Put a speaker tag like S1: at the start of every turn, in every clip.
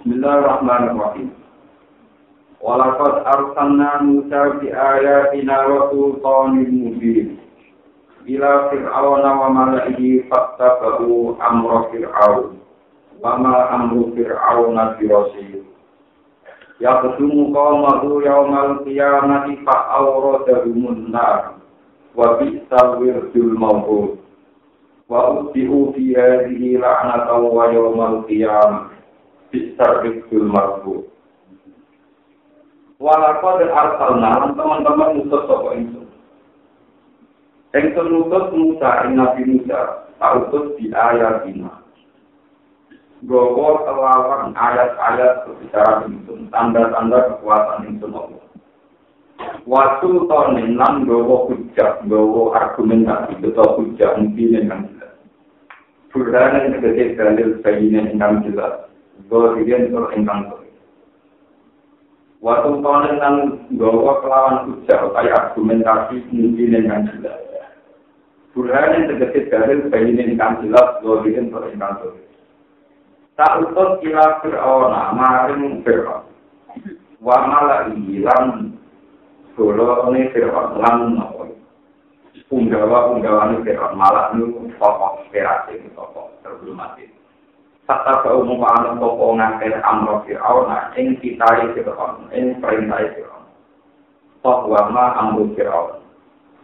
S1: Bismillahirrahmanirrahim. Walaqad arsalna Musa bi ayatina wa sultanin mubin. Ila fir'auna wa mala'ihi fattaba'u amra fir'aun. Wa ma amru fir'auna birasyid. Ya kesumu qawmahu yawmal qiyamati fa'awradahumun nar. Wa bi'sal wirdul mawhud. Wa ubi'u fi hadhihi la'natan wa yawmal qiyamah. Bisar Rizkul Marfu Walakwa dan Arsalna teman-teman mutus sopa itu Engsun mutus Musa, Nabi Musa Tautus di ayatina. Gowo kelawan ayat-ayat berbicara insun Tanda-tanda kekuatan insun Allah Waktu tahun enam gowo hujah, gowo argumentasi Betul hujah mungkin yang jelas. Burhan yang kedua dalil bayinya yang jelas Zohirin tur ingkang zohir. Waktu tonen dan gawa kelawan hujah, kaya argumentasi mungkin dengan jelas. Burhan yang tergesit dalil bayi ini ingkang jelas, Zohirin tur ingkang zohir. Tak utus kila Fir'auna, maring Fir'aun. Wa malah hilang Solo ini Fir'aun, lan nopo. Punggawa-punggawa ini Fir'aun, malah ini tokoh, perasi, tokoh, terbelum mati. Tata ke umum anak toko ngakir amro fir'aun, ing kitai fir'aun, ing perintai fir'aun. Tok wama amro fir'aun.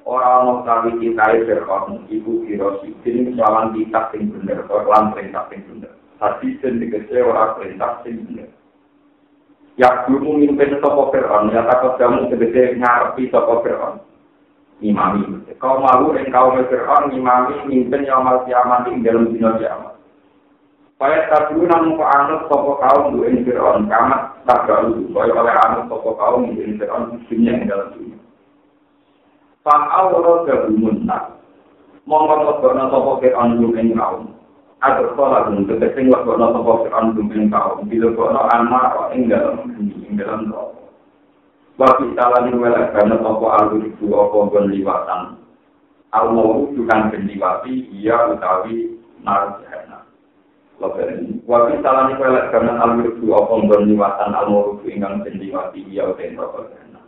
S1: Orang mau kali kitai fir'aun, ibu kirosi, ini melawan kitab sing bener, orang perintah sing bener. Tadi sendiri orang perintah sing bener. Ya dulu mimpin toko fir'aun, ya takut kamu segede ngarepi toko fir'aun. Imami. Kau malu, engkau fir'aun, imami, mimpin yang mal kiamat, ing dalam dunia kiamat. Kaya tadi namun ke anut toko kaum du Fir'aun kamat tak gaul. Kaya oleh anut toko kaum du Fir'aun dunia yang dalam dunia. Fa'al roh gabumun nak. Mongko legono toko Fir'aun du kaum. Agar sholat dun ketekeng legono toko Fir'aun du kaum. Bila legono anak ing dalam ing dalam roh. Waktu salah ni welak karena toko alur itu apa gon liwatan. Al-Mawud bukan benliwati, ia utawi naruh Wabi pelek karena alur itu apa berniwatan almuru ingkang jendiwati iya utain rokok karena.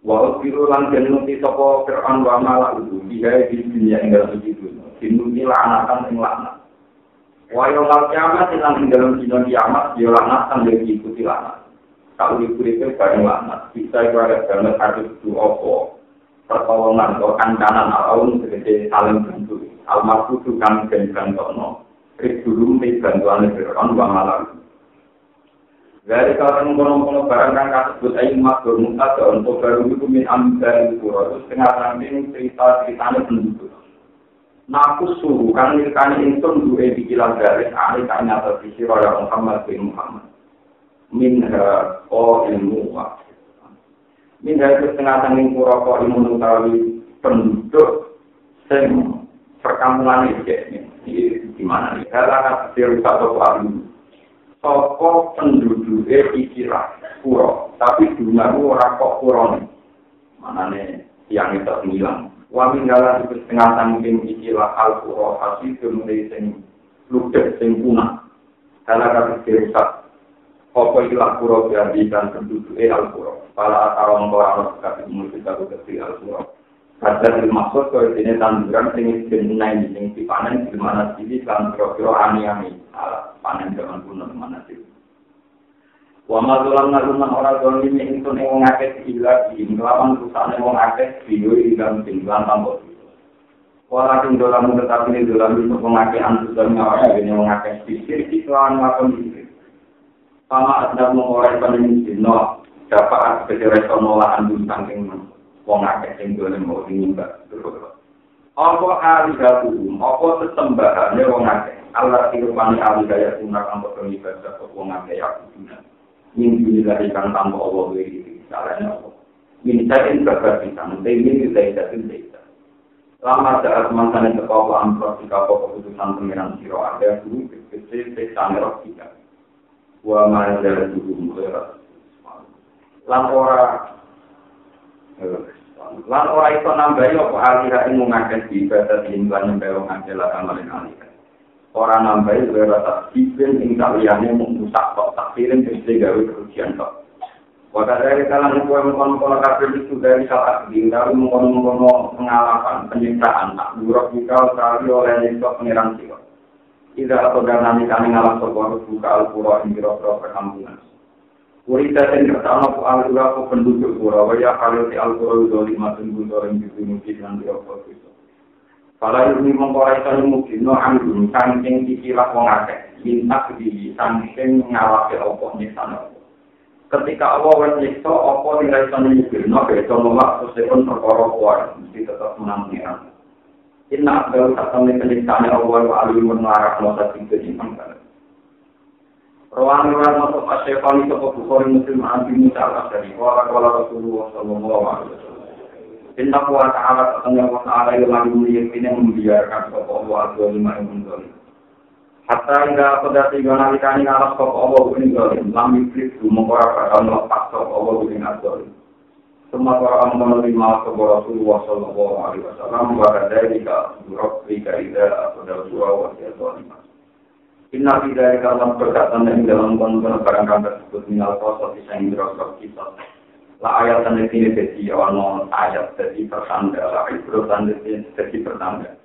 S1: Walau biru lan jenuti sopo Fir'aun wa malah itu dia di dunia yang dalam itu. Dinuti laknatan yang laknat. Wayo mal kiamat ing dalam dunia kiamat dia laknatan dia diikuti laknat. Kalau ibu itu bareng laknat. Bisa ibarat banget ada itu apa pertolongan atau kancanan al-aun segede saling bantu. Al-Mahfudu kan bantono. Rizulum di bantuan Fir'aun wa malam. Dari kalau mengkono-kono barang kang kasebut ayi makhluk muta untuk baru itu min amdal kuro. Terus tengah samping cerita-ceritanya penduduk. Naku suhu kan mirkani insun duwe dikilang garis ahli kan nyata raya Muhammad bin Muhammad. Minha o ilmu wa. Minha itu setengah samping kuro ko ilmu nutawi penduduk. Sem perkampungan ini. Di mana nih? Karena kan dirusak toko alu. Toko penduduknya ikilah puro, tapi dunia itu orang kok puro. Mana nih yang itu hilang. Wa minggalan itu setengah samping ikilah al puro hasil kemudian sing ludes sing punah. Karena kan dirusak Apa ikilah puro dihadirkan penduduknya al puro. Para atau orang-orang tapi mungkin kita al puro. Kadar dimaksud ke ini tanduran sing jenai sing dipanen di mana sini kan kira-kira ani-ani panen zaman kuno mana sih. Wa ma dolan naluman ora dolim ing tun ing ngake gila ing lawan rusane wong akeh video ing dalam tinggal tambah. Wala sing dolan tetapi ini dolan itu ngake antus dan nyawa ini wong akeh pikir iki lawan lakon iki. Sama ada mengorai panen dino dapat keceret onolaan dun saking wong akeh sing dole mau nyembah apa alihatu? Apa sesembahane wong akeh? Allah irfani alihaya sunnah kang kok ibadah kok wong akeh ya kudu minggu dilahirkan tanpa Allah wiri caranya Allah mintain keberpisan ini tidak jadi tidak lama saat mantan yang terbawa amplop jika keputusan pengiran siro ada dulu kecil seksa merah tiga wa majar dulu mulai lan ora lan ora iso nambahi apa alira ing ngakeh ibadah timbalan mbek wong akeh lan amalin alih ora nambahi ora tak dipin ing kaliyane mung tak kok takdirin mesti gawe kerugian kok Wata dari kalangan kue mengkono-kono kafir itu dari saat di dari mengkono-kono pengalaman penyiptaan tak buruk jika sekali oleh nyiksa pengiran siwa. Tidak atau dan nanti kami ngalah sebuah buka al-pura yang biro-biro perkampungan. Kurita dan kertana ku al-pura ku penduduk pura, waya kali si al-pura itu lima tunggu dorong di mungkin dan biro-biro itu. Kalau ini mengkorai selalu mungkin, no anggun, sangking ikilah wongake, minta di sangking ngawake opo nyisana. Ketika Allah menyiksa, apa nilai sana nyikir, no beda nolak, terus perkara kuat, mesti tetap menang pengiran. Inna abdal satam ni penyiksaan Allah alimun larak masa tiga jiman kan. Rawan riwayat masuk asyafani sopa bukhari muslim anti musa al-asyari, wala kala Rasulullah sallallahu alaihi wasallam. Inna kuwa ta'ala katanya wa ta'ala yang lagi melihatnya membiarkan sopa Allah al-Zalimah yang menzalim. Hatta ida pada tiga nalikani ngalas sopa Allah ini zalim, lam yuklik du mengkora bakal melepas sopa Allah ini zalim. Semua orang menerima sopa Rasulullah sallallahu alaihi wasallam wa kadalika rabbika ida pada dua wa zalimah. Inna fi dzalika lam perkataan yang dalam konten barang tersebut minal qasas yang dirosok kisah. La ayat dan ini jadi ono ayat jadi pertanda, la ibro dan jadi pertanda.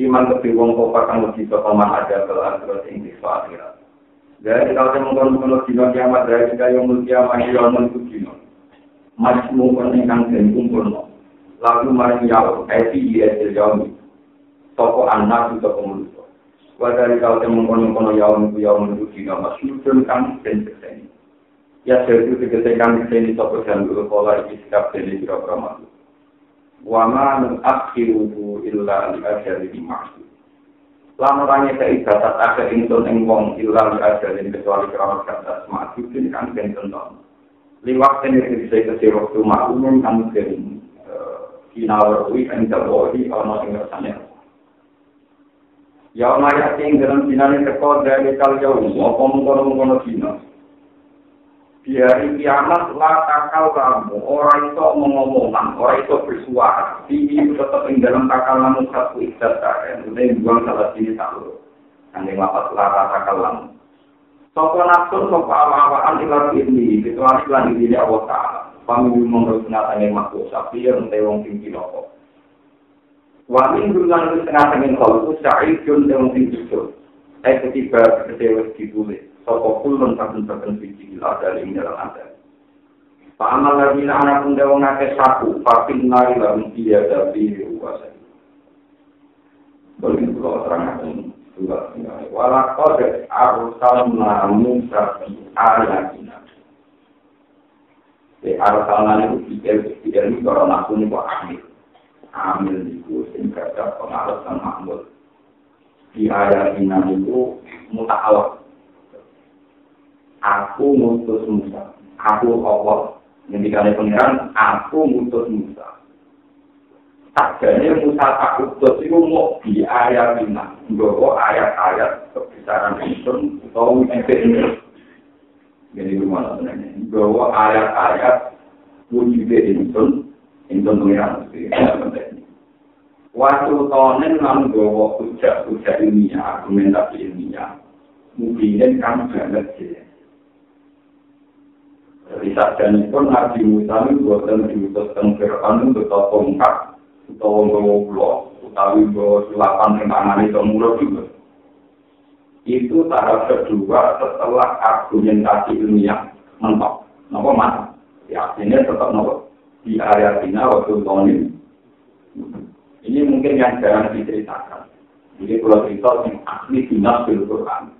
S1: Iman kepi wong kofar kang mesti sopaman ada ke akhirat ing di akhirat. Dari kalau saya mengkonon dino kiamat dari kita yang mulki amat yang mulki dino. Peningkang dan kumpul no. Lalu maring yau, eti iya jaumi. Toko anak itu pemulut. Wadari kalau saya mengkonon yau mulki yau mulki dino. Masyudun kang dan keseni. Ya sesuatu kegedekan ini toko dan dulu pola iki sikap jadi kira-kira makhluk. Wa ma nuakhiruhu illa li ajalin maksud. Lan orangnya ke ibadat ada insun ing wong illa li ajalin kecuali keramat kata ini kan ben tentu. Liwat ini bisa kasih waktu maklum kan kering kinawarui kan terwoi ono ing rasanya. Ya maya ing dalam dinane teko dari kal jauh apa mungkon-mungkon dina. di hari kiamat lah takal kamu. Orang itu mengomongan orang itu bersuara. Ini tetap di dalam takal kamu satu ikat kan udah buang salah sini satu yang lapas lara takal kamu Sopo nafsu sopo awal-awalan ilah ini, kecuali lagi diri Allah Ta'ala. Pemilu menurut nyatanya makhluk sapi yang tewong tinggi nopo. Wamin bulan itu setengah tengin kalau itu syahid jun tewong tinggi jun. Saya ketiba kecewa ditulis. Sopo kulun saben-saben biji gila dari dalam ada. Pak amal lagi anak pun dewa ngake saku, pakin nari lalu dia dari kuasa. Boleh kalau terang dua Walau kode arsal namu sapi ayatina. Di arsal namu pikir pikir ini kalau aku ini kok amil. Amil itu sehingga ada pengalaman makmur. Di ayatina itu mutawak. aku mutus Musa. Aku Allah. Yang dikali pengiran, aku mutus Musa. Sakjane Musa tak utus itu mau di ayat ini. Bahwa ayat-ayat kebesaran itu atau ini. Jadi gimana sebenarnya? Bahwa ayat-ayat wujud itu itu pengiran. Waktu tahun lalu bahwa hujah-hujah ilmiah, argumentasi ilmiah, mungkin kan banget sih. Jadi sajane pun Nabi Musa itu buatan diutus teng Fir'aun untuk tongkat atau ngomong utawi bawa sulapan yang tangan itu murah juga. Itu tahap kedua setelah argumentasi ilmiah mentok. Nopo mana? Ya, ini tetap nopo. Di area ini waktu tahun ini. Mungkin yang jarang diceritakan. Jadi kalau cerita yang asli dinas di Quran.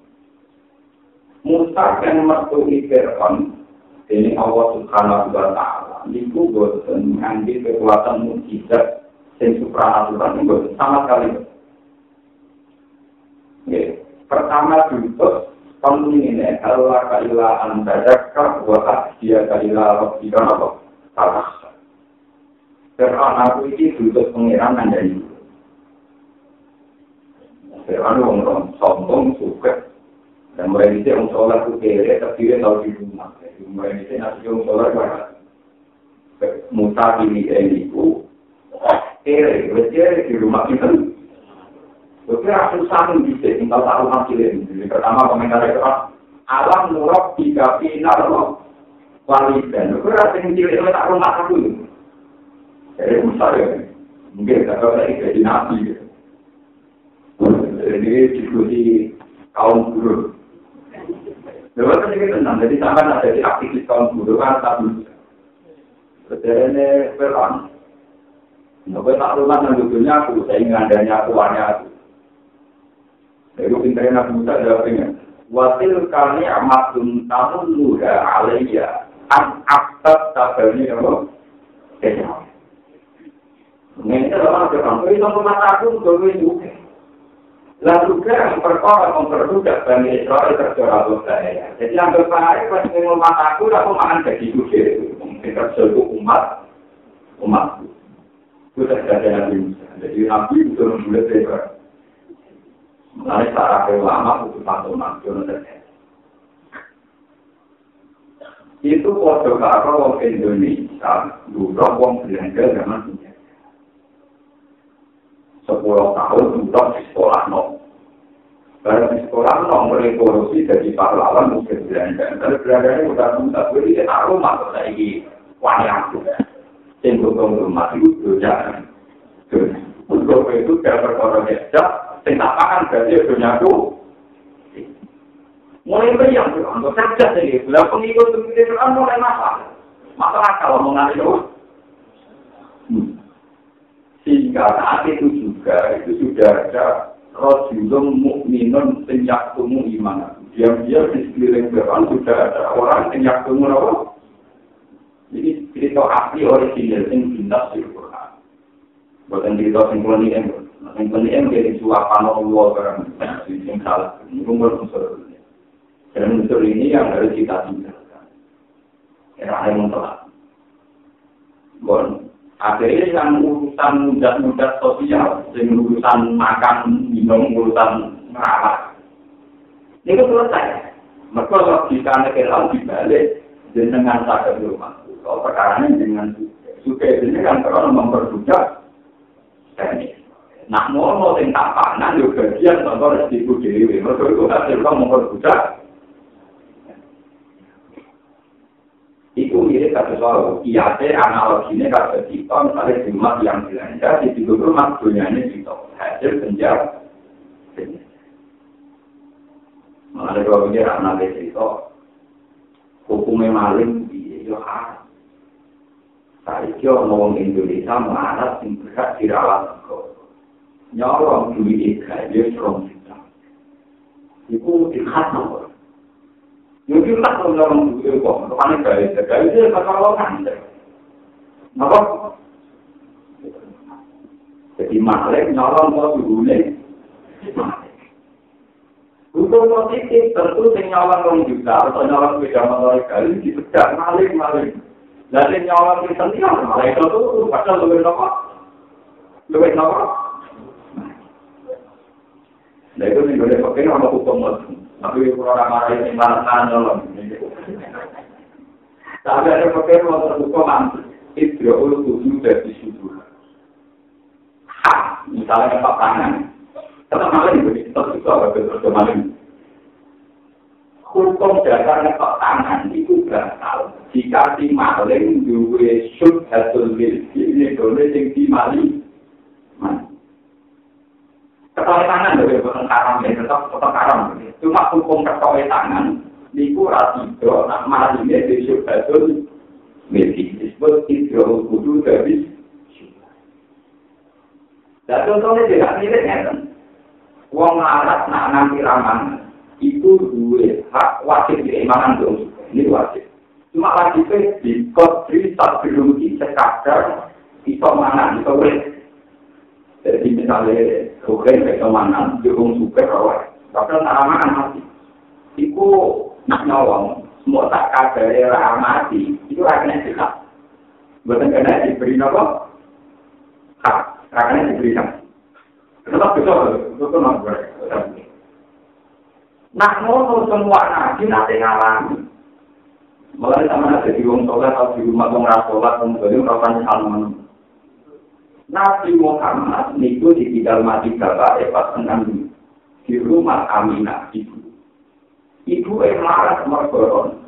S1: Musa yang mertu Fir'aun ini Allah Subhanahu wa taala niku boten ngangge kekuatan mukjizat sing supranatural niku sama sekali. Ya, pertama diutus kamu ini Allah kaila antadaka wa dia kaila rabbika apa salah Fir'aun aku ini duduk pengiran dari Fir'aun orang sombong suka dan mulai itu yang sholat itu kere tapi dia tahu di rumah mulai itu nasi yang sholat Musa ini ini itu kere berarti di rumah kita Oke, aku sanggup bisa tinggal taruh hasil ini. Jadi pertama komentar itu alam nurok tiga final loh. Walidan. Oke, rasa yang itu tak rumah aku. Jadi misalnya, mungkin tidak tahu lagi jadi nabi. Jadi diskusi kaum guru. Lalu kan ini tenang, jadi sama ada di aktivis kaum guru kan tak bisa. Jadi ini peran. Nopo tak rumah dan dudunya aku, saya ingin adanya tuannya aku. Itu pintarnya Nabi Musa jawabnya. Wasil kami amatun tamu nuha alaiya. An aktab tabalnya apa? Kayaknya. Ini orang itu untuk juga. Perkara memperbudak Bani Israel terjora saya. Jadi yang berpahaya pas ngomong mataku, aku makan gaji juga. Mungkin terjadi umat, umat. Itu terjadi Nabi Musa. Jadi Nabi itu memulai dari Mulai para ulama butuh satu nasional Itu foto karo Indonesia, dulu wong belanja zaman punya. Sepuluh tahun dulu di sekolah no. Baru di sekolah no korupsi dari pahlawan mungkin belanja. Tapi belanjanya udah mudah, jadi aku masuk lagi wayang juga. Cenderung rumah itu jangan. Untuk itu dia berkorban sing tak makan berarti ya dunyaku. Mulai meriang, untuk cerdas ini. Bila pengikut pengikut Quran mulai masalah. Masalah kalau mengalir. Sehingga saat itu juga, itu sudah ada Rasulun mukminun sejak tumu iman. Diam-diam di sekeliling Quran sudah ada orang sejak tumu apa? Jadi cerita asli original yang bintas di Quran. Bukan cerita singkulani yang yang penting jadi suapan Allah barang yang salah. Ini umur unsur. Dan unsur ini yang harus kita tinggalkan. Era yang telah. Bon, akhirnya yang urusan mudah-mudah sosial, yang urusan makan, minum, urusan merawat, itu selesai. Mereka logika negara dibalik dengan sakit rumah. Kalau perkara ini dengan suka ini kan kalau memperbudak. Nah, ngono sing tak panan yo bagian contoh rezekiku dhewe. Mergo iku hasil kok Iku mirip kata soal kiate analoginya kata kita misalnya rumah yang belanja di situ rumah dunyanya kita hasil penjara. Mengenai kalau pikir anak cerita hukumnya maling di yo haram. Saya kira orang Indonesia marah sing berhak dirawat nyolong duit gaji from kita. Iku dikat nomor. Yang kita kalau nyolong duit kok, kemana gaji? Gaji itu kalau kan. Kenapa? Jadi malik nyolong kok duit. Untuk positif, tentu sing nyolong rong juta atau nyolong beda motor kali dipedak malik malik. Jadi nyolong di sini malah itu tuh padahal lebih nopo, lebih nopo. Nah itu nih boleh pakai nama hukum Tapi orang marah ini marah nyolong. Tapi ada pakai nama hukum itu ulu tujuh dari. Hak, misalnya pak tangan. Tetap malah ini tetap itu apa betul maling. Hukum dasar pak tangan itu batal jika si maling sub hasil milki ini boleh yang di maling. Ketolak tangan dari bukan karam ya, tetap tetap karam. Cuma hukum ketolak tangan, niku rasido, nak malingnya di syubatul milki. Disebut hidro kudu dari Dan contohnya juga mirip ya, Wong larat nak nanti raman, itu dua hak wajib diimanan dong. Ini wajib. Cuma wajibnya di kodri tak belum sekadar itu mana, itu Jadi misalnya Bukan kayak kemana, dukung super rawat. Padahal tak aman mati. Iku nak nyolong, semua tak kadari ora mati, itu akhirnya sikap. Buatan kena diberi nopo, hak, akhirnya diberi hak. Tetap betul, betul nopo. Nak ngono semua nabi nanti ngalami. Mulai sama ada di rumah sholat di rumah orang rasolat, kemudian orang salam Nabi Muhammad niku ditinggal mati bapak epat enam di rumah Aminah ibu. Ibu yang marah mergoron.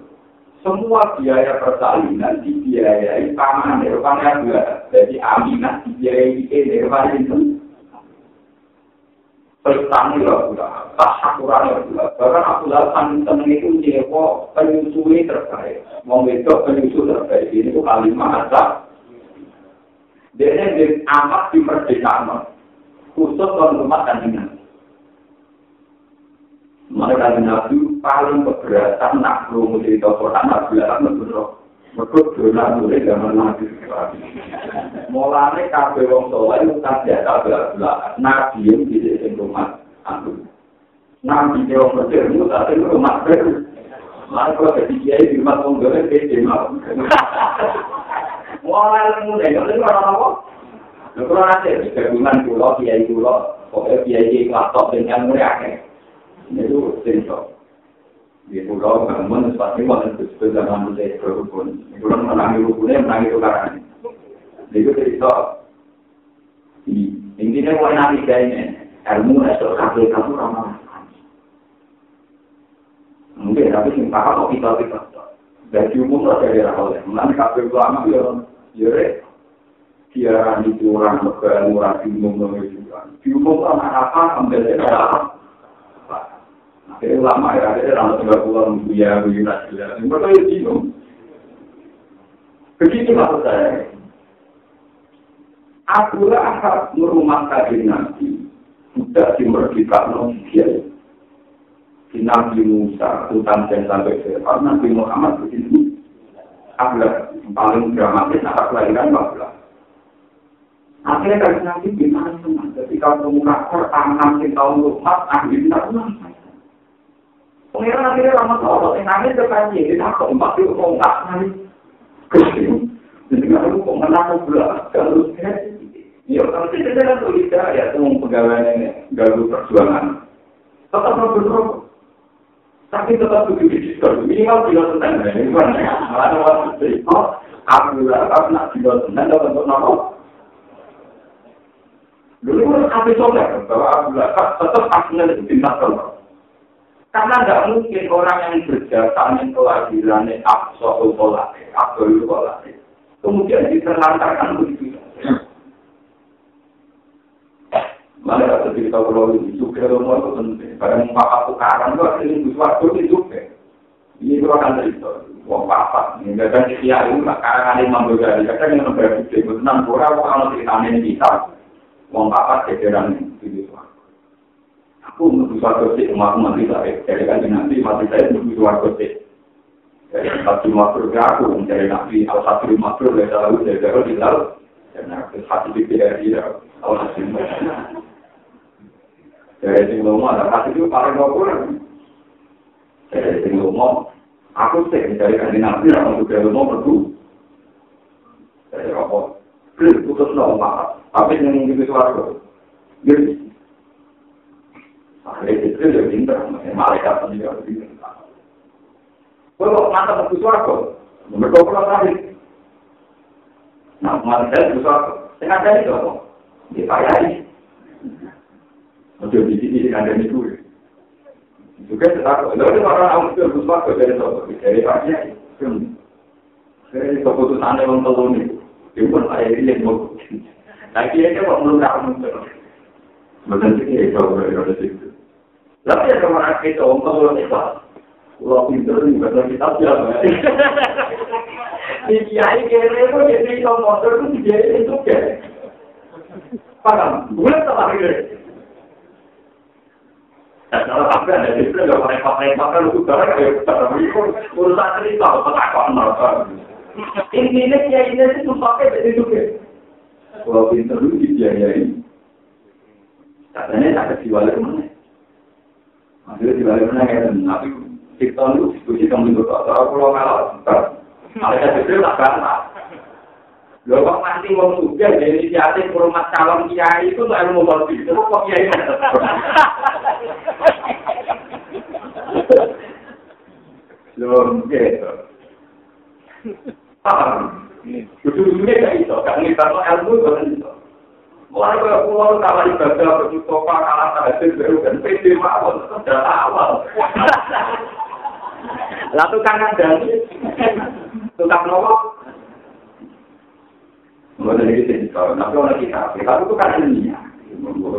S1: Semua biaya persalinan dibiayai paman Nirvana dua. Jadi Aminah dibiayai Nirvana itu. Bertani lah pula, tak sakuran lah pula. Bahkan Abdullah Santen itu nyewa penyusui terbaik. Mau wedok penyusu terbaik. Ini tuh kalimat asal. Dia ini amat di merdeka khusus orang rumah dan dengan. Mereka nabi paling keberatan nak belum cerita Quran nak bilang menurut mereka dolar mulai zaman nabi. Mulai kafe wong soleh bukan biasa belah nabi yang di rumah. Nabi yang wong kecil itu tapi rumah baru. Lalu kalau ketika di rumah wong gede beda mau. Mulai mulai kalau orang apa? Kalau nanti gabungan pulau kiai pulau, pokoknya kiai laptop dengan mulai Itu cerita. Di pulau bangun sepatu waktu itu sudah zaman mulai berhubung. Pulau menangi hukumnya menangi tukaran. Itu cerita. Intinya mulai nanti kayaknya ilmu esok kaki kamu ramah. Mungkin tapi sing paham kok kita Dari umum dari rakyat. Nanti kafir ulama ya Yore, dia di kurang murah murah bingung nomor juga. Bingung sama apa ambil dari apa? Akhirnya lama ya, akhirnya lama tiga bulan buya buya nasi ya. Mereka itu bingung. Begitu maksud saya. Akulah hak merumah kaji nabi. Sudah dimerdekakan oleh dia. Di Nabi Musa, hutan dan sampai ke Nabi Muhammad begini. Ablah paling dramatis anak kelahiran Ablah. Akhirnya kan nanti gimana teman? Ketika pemuka Quran di tahun lupa, ahli tidak pernah. Pengiran akhirnya lama tahu, yang nangis terkait ini, aku empat puluh pemuka nanti. Jadi kalau kok menang kalau Ya, kalau tidak ada tulis ya, itu pegawai ini, gagal perjuangan. Tetap berdoa. Tapi tetap begitu diskon minimal kilo tentang ini. Mana ada waktu itu Alhamdulillah aku nak kilo tentang dapat untuk nopo dulu pun aku coba. Bahwa Alhamdulillah tetap aslinya itu bintang telur karena tidak mungkin orang yang berjasa dengan kelahirannya akso kolate, akso kolate, kemudian diterlantarkan begitu. Mana ada cerita kalau ini juga rumah itu penting. Pada muka tukaran itu asli itu suatu itu juga. Ini itu akan cerita. Wong papa, ini kan kiai lah. Karena ada imam berjadi, kadang yang berarti itu enam puluh kalau ceritanya kita. Wong papa jajaran itu Aku menuju suatu sih, umat mati saya. Jadi kan nanti mati saya menuju suatu sih. Jadi satu makhluk aku mencari nabi, al satu makhluk dari lalu dari lalu di lalu. Dan aku hati pikir dari lalu. Al satu Dari sing lomo ada kasih itu paling ngobrol. Dari sing lomo, aku sih dari kandidat nabi orang juga lomo berdua. Dari apa? Beli putus lomo, tapi yang ingin itu suara. Jadi, akhirnya itu dia pintar, malaikat tadi juga pintar. Kalau mata mau suara, nomor dua tadi. Nah, malaikat itu suara, tengah dari itu apa? Dipayai. Ojo di sini ada itu. Juga tetap, lalu orang awam itu harus waktu dari sopo, dari paknya. Dari keputusan yang telur itu, itu pun saya ini yang mau. Dia itu kok belum tahu. Betul sih, itu kalau ada situ. Tapi ya kemarin kita om telur itu, kalau pintar nih, betul kita siapa? Di kiai kere itu jadi kalau motor itu dia itu kayak. Paham? Bulan terakhir. Dan kalau apa ada di sini, kalau repot-repot kan lu utara kayak urusan cerita, petakon Intinya ya ini itu pakai dari juga. Kalau pinter lu dibiayai, katanya tak kesiwali mana? Maksudnya diwali mana ya? Tapi Kita itu diskusi tentang itu, kalau pulau kalau malaikat Jibril tak bantah. Lho kok nanti wong suga jadi inisiatif hormat calon kiai itu tuh ilmu multi itu kok kiai Lho gitu. Paham? Kudu-kudunya gak iso, gak ngibarno ilmu gak iso. Mulai ke pulau kalah ibadah, berjutopa, kalah tahajud, baru kan pede mawon, awal. Lah tukang ngandani, tukang nopo, Bukan ini sih, kalau nanti orang kita, kita itu kan ilmiah.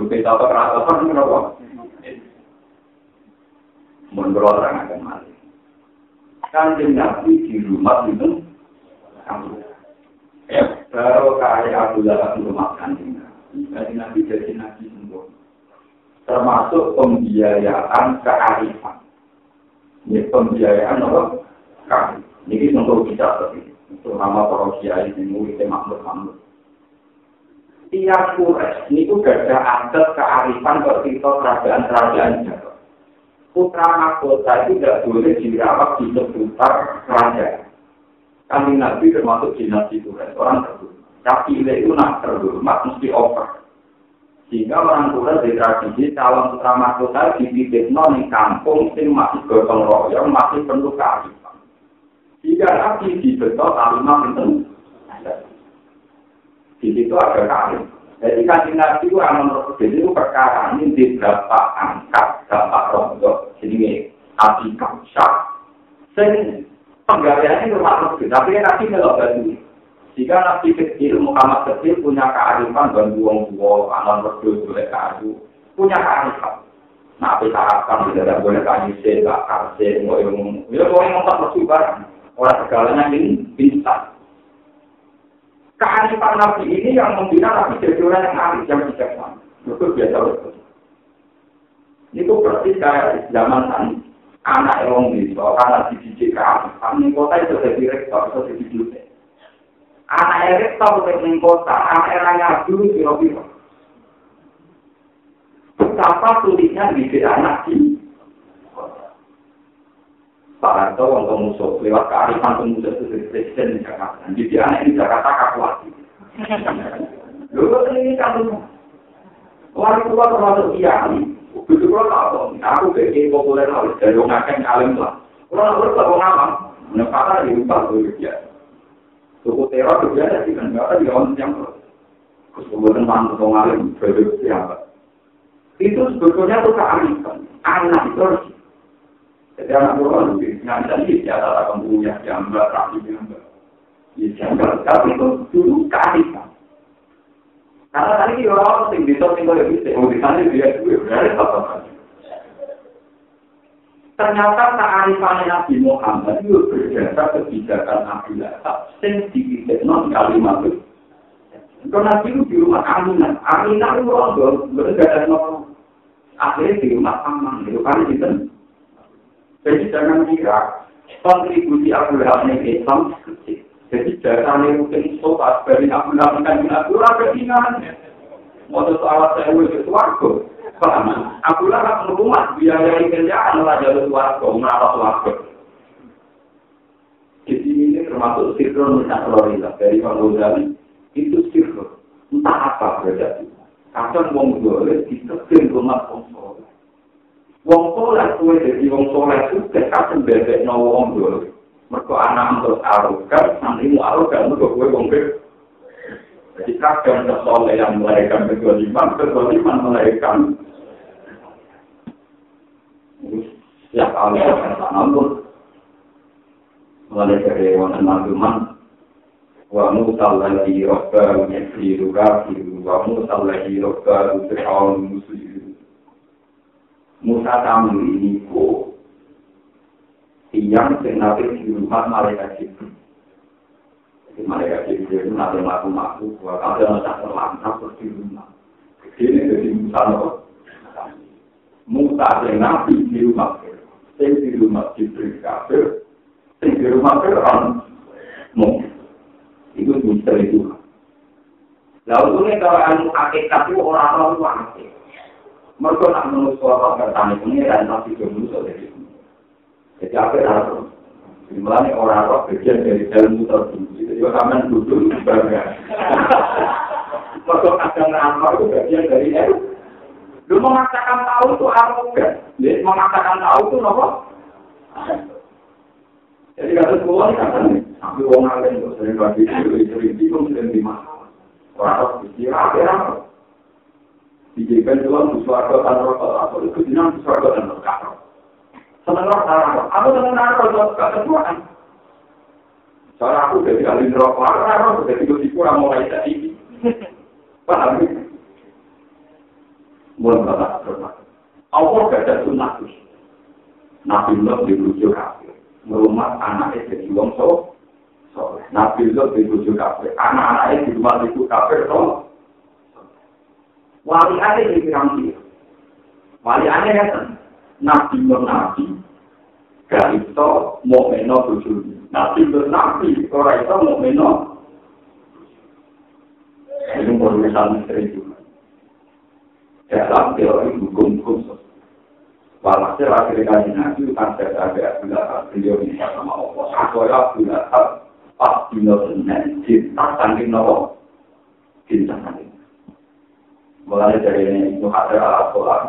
S1: Kita apa perasaan kenapa? Menurut orang akan mati. Kan nabi di rumah itu, ya baru kaya Abu Lahab rumah kanjeng Jadi nabi jadi nabi sembuh. Termasuk pembiayaan kearifan. Ini pembiayaan apa? Kan. Ini untuk kita seperti terutama para kiai yang murid makhluk makhluk. Tiap kures ini juga ada adat kearifan ketika kerajaan-kerajaan Jawa. Putra mahkota itu tidak boleh dirawat di seputar kerajaan. Kami Nabi termasuk dinasti Quraisy orang terhormat. Tapi itu nak terhormat mesti over. Sehingga orang tua di tradisi calon putra mahkota di titik non kampung sing masih gotong royong masih penuh kearifan. Jika Nabi dibentuk kalimat itu, di situ ada kali. Jadi kasih Nabi itu aman jadi itu perkara ini di berapa angkat, berapa rontok, jadi api kamsak. Sing penggaliannya rumah Nabi, tapi Nabi melok batu. Jika Nabi kecil, Muhammad kecil punya kearifan dan buang-buang, aman berdua, boleh kayu, punya kearifan. Nah, kita harapkan tidak ada boleh kayu, tidak kasih, mau yang, ya yang mau barang. Orang segalanya ini bisa. Kearifan Nabi ini yang membina Nabi jadi orang yang arif, yang bijaksana. Itu biasa betul. Itu persis kayak zaman tadi. Anak yang bisa, karena dididik kearifan, ini kota itu jadi rektor, itu jadi dosen. Anak yang rektor, itu kota, anak yang dulu, kira-kira. Betapa sulitnya didik anak ini. Pak Harto untuk musuh lewat kearifan pemuda itu presiden di Jakarta. Jadi anak di Jakarta kakuati. Lalu ini kan Wali tua termasuk kiai. Begitu kalau tahu, aku kayak populer harus dari orang akan alim lah. Kalau harus tahu nama, menempatkan di rumah itu dia. Suku teror itu ada di negara di orang yang terus kemudian mantu orang alim berarti siapa? Itu sebetulnya itu kearifan. Anak itu harus Jadi anak pulau lebih ngantar di jatah akan punya gambar, rapi gambar. Di gambar, tapi itu dulu kearifan. Karena tadi orang orang yang bisa tinggal di sini, di sana dia juga berarti apa Ternyata kearifan Nabi Muhammad itu berdasar kebijakan Nabi Lahab, dikitik non kalimat itu. Karena Nabi itu di rumah Aminah, Aminah itu orang berada di Akhirnya di rumah Aman, itu kan itu Jadi jangan kira kontribusi Abu Lahab ini Islam. Jadi dasarnya mungkin sobat dari Abu Lahab dan Abu Lahab ketinggalan. Mau soal saya ke suarga. Paham? Abu Lahab rumah biaya kerjaan lah jalur suarga, merata suarga. Di sini ini termasuk sirkul minyak Florida dari Pak Ghazali. Itu sirkul. Entah apa berarti. Kadang wong boleh ditekan rumah konsol. Wong soleh kuwe dadi wong soleh sukses kapan bebek no wong dulu. Mergo anak untuk arugan, nanti mu arugan mergo kuwe wong bebek. Jadi kadang soleh yang melahirkan kedoliman, kedoliman melahirkan. Ya kali namun mulai dari wonten maluman wa mutallahi rabbahu yasiru kafiru wa mutallahi rabbahu fir'aun muslim Musa tamu ini ku tiang sing di rumah malaikat Jibril. Jadi malaikat Jibril itu nanti maku-maku, kalau ada masa terlantar terus di rumah. Ini jadi Musa no. Musa yang nabi di rumah sing di rumah Jibril kafir, sing di rumah Fir'aun mungkin. Itu misteri itu. Lalu ini kalau anu hakikat itu orang-orang itu Mereka nak menurut suara bertani pengiran masih belum dari Jadi apa yang Mulanya orang roh bagian dari dalam muter Jadi kamen duduk bangga. Kalau kadang ramah itu bagian dari itu. Lu memaksakan tahu itu arogan. Jadi memaksakan tahu itu nopo. Jadi kata sekolah ini kata nih, tapi uang alim itu sering bagi itu, sering bingung, sering dimana. Orang roh istirahat ya. Dijadikan Tuhan suarga dan rokok, atau itu dinam suarga dan rokok. seneng rokok aku seneng rokok gak ketuaan soalnya aku jadi ahli rokok. Aku rokok jadi gue kurang mulai tadi paham? Mulai bapak bapak. Allah gak ada sunnah Nabi Lot dibujuk kafir. Merumah anaknya jadi wong so soleh. Nabi Lot dibujuk kafir. Anak-anaknya di rumah itu kafir so wali ada di piramid wali ada yang nabi non nabi. Gak iso mau meno tujuh nabi non nabi. Ora iso mau meno ini mau misal misteri juga. Dalam teori hukum khusus Walhasil akhirnya kaji nabi kan saya ada bila beliau ini sama Allah. Supaya bila pas dino senen cinta saking nopo cinta saking mulai dari ini itu ada alat sholat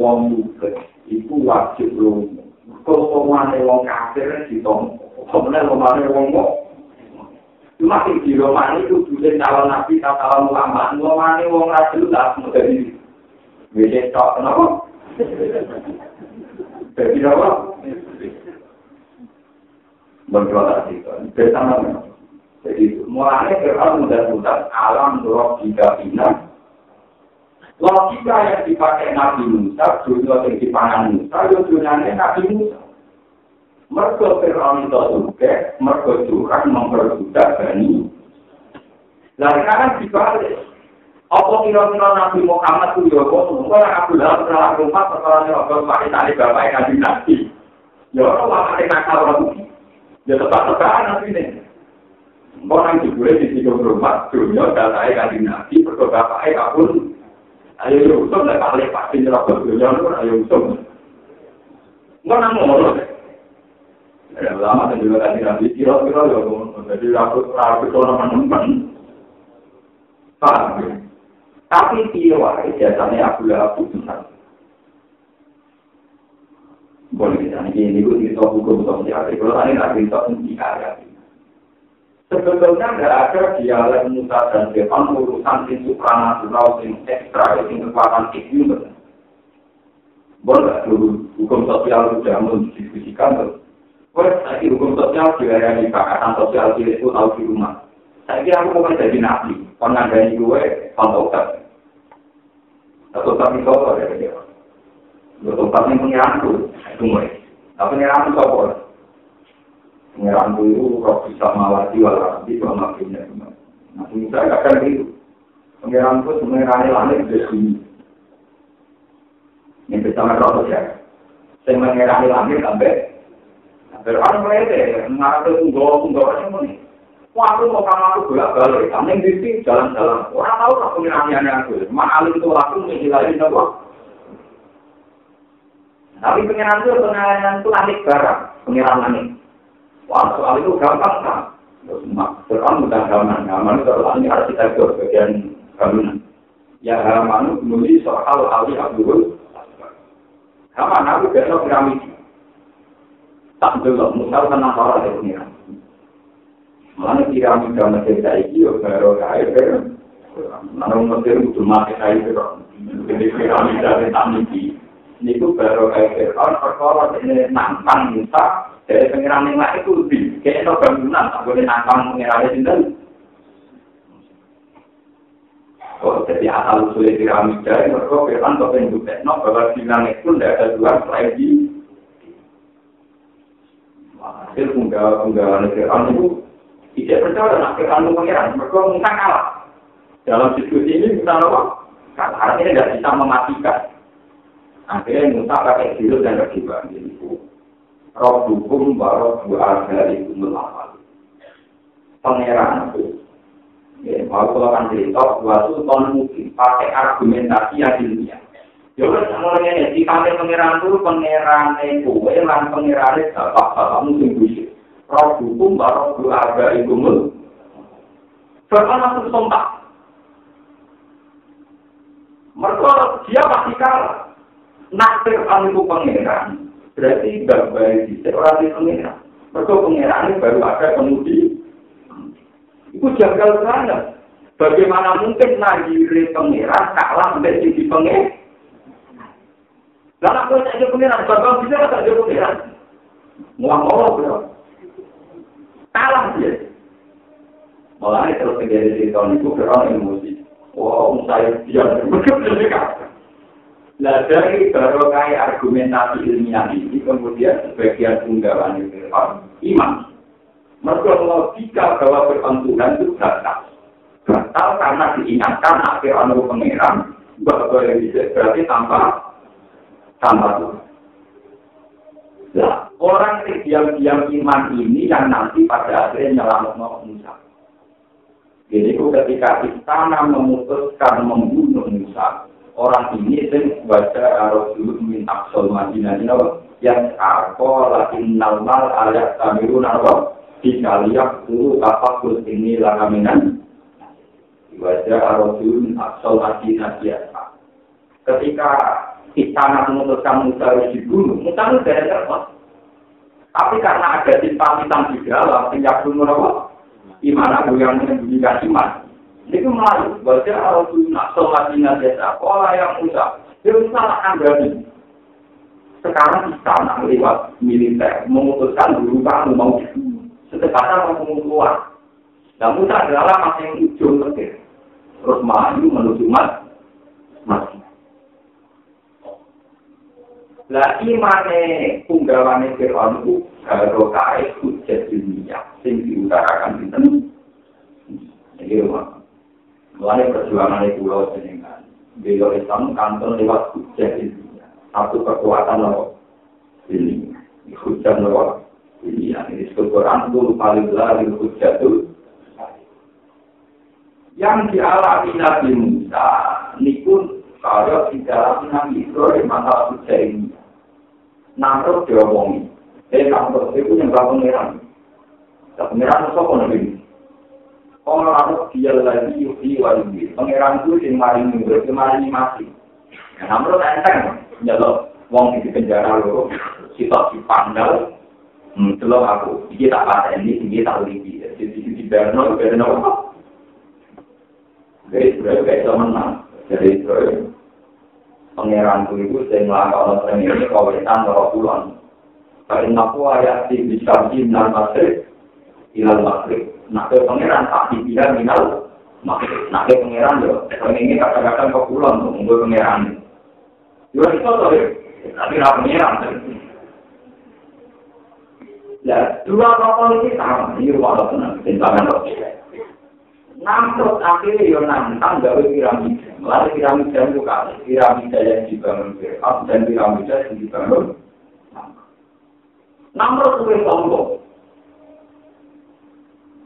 S1: wong mukmin iku wajib lunga. Kok omane wong kafir ditompo. Omane omane wong kok. Cuma sing di Romani itu dulu calon nabi calon ulama, omane wong rajul lah dari Wede tok kenapa? Jadi apa? Tadi kan, bersama Jadi mulanya Fir'aun mudah-mudahan alam roh jika bina Logika yang dipakai Nabi Musa, dunia yang dipangan Musa, ya dunianya Nabi Musa. Mereka Fir'aun itu juga, mereka curang memperbudak Bani. Lalu kan dibalik. Apa kira-kira Nabi Muhammad itu ya kok semua yang aku dalam salah rumah persoalannya apa pakai tali bapak yang Nabi. Ya orang lama yang nakal orang Ya tetap-tetap Nabi ini. Orang dibulai di situ rumah, dunia datanya kanji Nabi, berdoa bapaknya kabur. Ayo yo usum lah kali pasti nyerobot dunia itu ayo usum nggak nang ngono ya lama dan juga tadi nanti kira kira yo jadi aku aku tuh nama teman ya tapi dia wae jasanya aku lah aku susah boleh kita ini ini gue itu hukum sosial kalau nggak bisa sendiri kaya Sebetulnya nggak ada dialek Musa dan Fir'aun urusan sing supranatural, sing ekstra, sing kekuatan iklim. Boleh dulu hukum sosial sudah mendiskusikan tuh. Boleh lagi hukum sosial juga di pakatan sosial itu tahu di rumah. Saya kira aku mau jadi nabi, pengandai gue pantaukan. Atau tapi soal ya dia. Betul tapi pengiranku, itu mulai. Tapi pengiranku soal. Pengiran itu roh bisa mawati walau di bawah makinnya. Nah, saya akan itu. Pengiran itu sebenarnya langit di sini. Yang bersama roh ya. Saya mengirani langit sampai Berkan mereka, mengatur tunggu-tunggu yang ini. Wah, aku mau kamu aku bolak balik. Kamu yang di jalan-jalan. Orang tahu tak pengiraniannya aku. Cuma alim itu aku menghilangin apa. Tapi pengiran itu pengiran itu langit barang. Pengiran langit. Wah, soal itu gampang kan? Sekarang bukan gampang, gampang itu adalah ini bagian bangunan. Ya, Haman menulis soal Ali Abdul. Haman aku besok piramid. Tak dulu, misal tenang orang dari pengiran. Mana piramid dan masjid saiki, ya baru kaya, Mana Mesir itu mati kaya, jadi piramid dari Tamiki. Ini baru kaya Fir'aun, perkara ini nantang Musa, Jadi pengiran yang lain itu lebih kayak itu bangunan, tak boleh nangkang pengiran yang sendiri. Oh, jadi asal usulnya piramida, mereka firman ke penjutek, no, bahwa di langit pun tidak ada dua selain di hasil penggalan firman itu tidak percaya nak firman pengiran, mereka mungkin kalah. Dalam diskusi ini kita apa? Karena artinya tidak bisa mematikan. Akhirnya Musa pakai silut dan. Jadi, roh hukum baru dua dari kumul amal. Pangeran itu, ya, mau kalau kan cerita, dua sultan mungkin pakai argumentasi yang ilmiah. Ya wis ngono ngene, sifate pangeran ku pangerane kowe lan pangerane bapak-bapakmu sing bisa. Roh hukum baru keluarga itu mul. Bahkan langsung sontak. Mereka dia pasti kalah. Naktir itu pangeran. Berarti gak baik di di pangeran. Mereka pangeran ini baru ada kemudi. Itu janggal banget. Bagaimana mungkin nagiri pangeran kalah menjadi pangeran? Karena aku saja pengiran, bapak bisa tak jadi pengiran? Mau mau bro? Kalah dia. Malah terus terjadi di tahun itu orang emosi. Wow, saya diam begitu juga. Nah dari baru kayak argumentasi ilmiah ini kemudian sebagian unggawan itu iman. Mereka logika bahwa berpentuhan itu batal. Batal karena diingatkan akhir anu pengiran bahwa yang bisa berarti tanpa tanpa Tuhan. Nah, orang yang diam-diam iman ini yang nanti pada akhirnya nyelamat Musa. Jadi ketika istana memutuskan membunuh Musa, orang ini sing baca Rasul min Aqsal Madinah ini yang aku lagi normal ayat tamirun apa dikaliak dulu apa kul ini lakaminan baca Rasul min Aqsal Madinah ketika istana memutuskan Musa harus dibunuh, Musa itu dari terpot. Tapi karena ada simpatisan di dalam, sejak dulu apa? Iman aku yang menyembunyikan iman. Itu malu, baca Rasulullah Somatina Desa, pola yang Musa, dia salahkan berarti. Sekarang istana lewat militer memutuskan dulu kamu mau secepatnya mau keluar. Dan Musa adalah masih yang ujung Terus maju menuju mas, masih. Lah imane punggawane Fir'aun itu karo kae hujat dunia sing diutarakan dinten. Jadi rumah. Mulai perjuangan itu pulau jenengan. Beliau Islam kantor lewat hujat dunia. Satu kekuatan loh. Ini hujat loh. Ini yang disebut Quran itu paling lari hujat itu. Yang dialami Nabi Musa, ini pun kalau di dalam Nabi Ibrahim masalah hujat ini. Namrud diomongi. Eh, Namrud itu yang gak pengeran. Gak pengeran itu apa nabi? Kalau Namrud dia lagi yuhi wa yuhi. Pengeran itu yang mari mundur, yang mari mati. Namrud enteng. Ya lo, wong di penjara lo, kita dipandang. Hmm, delok aku, iki tak pada ini, iki tak lagi. Jadi di Berno, Berno apa? Jadi sebenarnya kayak menang. Jadi pangeran itu saya melakukan orang ini kawitan roh pulang. Karena aku ayat di bisa di nal masrik ilal masrik. Nak ke pangeran tak dibilang minal masrik. Nak ke pangeran yo. Orang ini kata-kata kau pulang untuk membuat pangeran. Yo itu tuh. Tapi nak pangeran. Ya, dua kapal ini sama. Ini Allah, tindakan roh. Namrud akhirnya yo nantang gawe piramida. Melalui piramida itu kan piramida yang dibangun Fir'aun dan piramida yang dibangun Namrud itu sombong.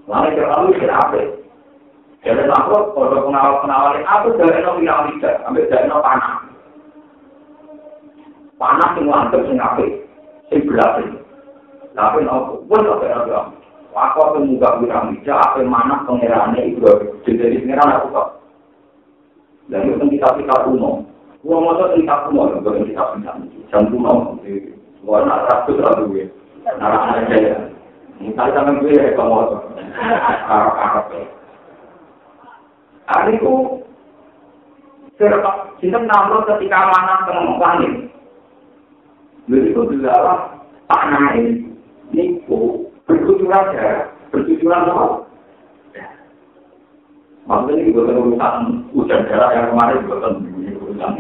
S1: Lalu Fir'aun itu apa? Jadi Namrud kalau pengawal-pengawal aku dari no piramida, ambil dari no panah. Panah yang mantep, yang apa? Yang berat. Tapi no, pun apa Aku akan muka piramida, apa mana pengerannya itu jadi pengeran aku kok. Dan itu kita kita kuno. Gua mau tuh kita kuno, bukan kita kita jam kuno. Gua nak ratus ratus gue, narap aja ya. Misalnya sama gue ya kamu. Hari itu serba cinta namro ketika mana tengah langit. Jadi itu adalah tanah ini. Niku berkucuran ya, berkucuran apa? Maksudnya ini bukan urusan hujan darah yang kemarin bukan urusan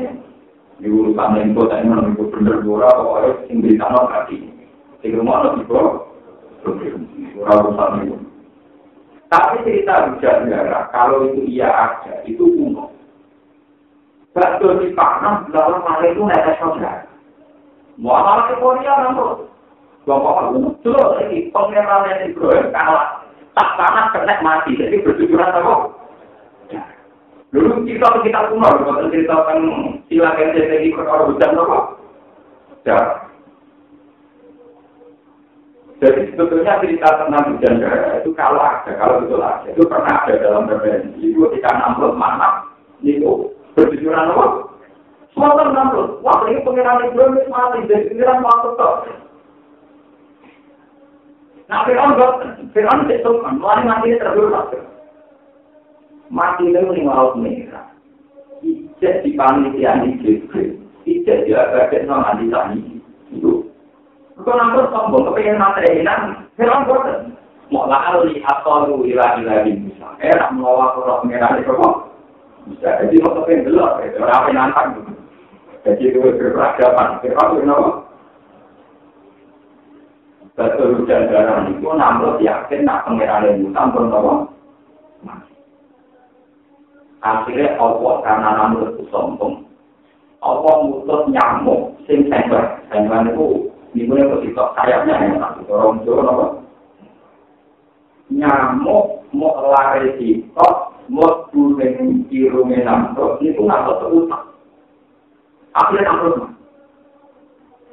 S1: ini urusan yang kota ini bener gora pokoknya yang di sana berarti di rumah lebih urusan itu. Tapi cerita hujan darah kalau itu iya ada itu kuno. Bakso di panas dalam hal itu netes saudara. Mau apa ke Korea namun Bapak itu lagi pengenalan yang Ibrahim kalah. Tak panas kena mati. Jadi berjujuran apa? Dulu kita kita kuno, bukan cerita tentang sila KCTI kalau hujan apa? Ya. Jadi sebetulnya cerita tentang hujan itu kalau ada, kalau betul ada, itu pernah ada dalam referensi. Itu ketika amplop mana, itu berjujuran apa? Semua amplop. Wah, ini pengiran Ibrahim mati, jadi pengiran mau tetap. Nah, Fir'aun Fir'aun itu kan, mulai mati terlalu mati itu ning laut merah. Ijek di panitia ini. Ijek bagian nang nanti tani. Itu. Kau nampak sombong, kepengen materi ini, Fir'aun boten. Mau lali atau lu ilah ilah di Musa. Eh, nak melawa kurang merah itu kok. Bisa, jadi mau kepengen gelap, itu rapi nantang. Jadi itu berperadaban. Itu kenapa? Betul hujan darah itu, namun yakin nak pengeran Musa, pun kenapa? akhirnya Allah karena itu sombong Allah mutus nyamuk sing sengber sengber itu dimulai begitu sayapnya yang satu orang Jawa apa? Nyamuk mau lari di kok mau bulan kirungnya nampak itu nggak terutak akhirnya nampak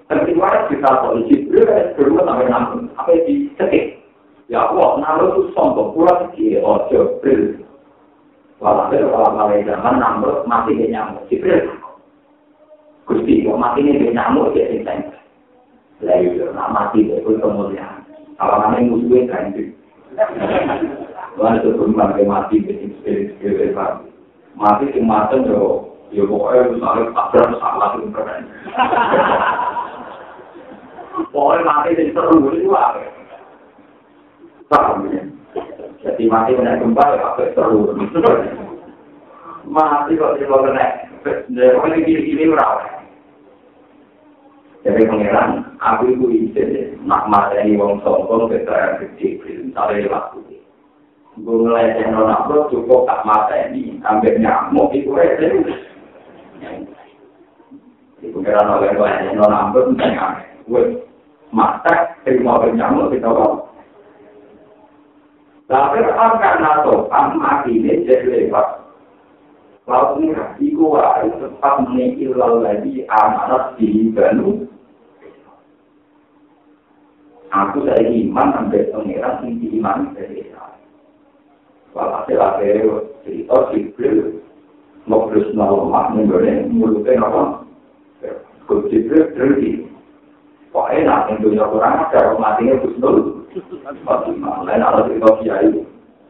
S1: tapi kemarin kita polisi berdua berdua sampai nampak apa di setik ya Allah namun itu sombong pulang kiri oh jauh Walhasil kalau mulai zaman namrud mati di nyamuk. Jibril. Gusti, kalau mati di nyamuk dia teng. Lah iya, nak mati dia pun kemuliaan. Kalau nanti musuhnya kan itu. Lalu itu pun mati mati di spirit-spirit Mati sing mateng yo, yo pokoknya misalnya tabrak salah itu keren. Pokoknya mati di seru itu apa? Paham ya? Jadi mati kena gempa ya apa seru. Mati kok tidak kena. Jadi ini gini berapa? Jadi pangeran, aku itu izin nak mati wong sombong ke saya kecil, misalnya waktu ini. Gue mulai channel nak cukup tak ini, ambil nyamuk itu aja. Di pangeran oleh gue channel nak gue mata terima nyamuk kita bawa. Tapi orang karena sopan mati ini jadi lewat. Lalu ini iku wae tetap menikil lagi amanat di Banu. Aku dari iman sampai pengiran tinggi iman dari saya. Walhasil akhirnya cerita Jibril nol mak nenggone mulutnya apa? Kau Jibril terjadi. Wah enak, yang dunia kurang ada, matinya Gus Fatimah, lain ala cerita kiai.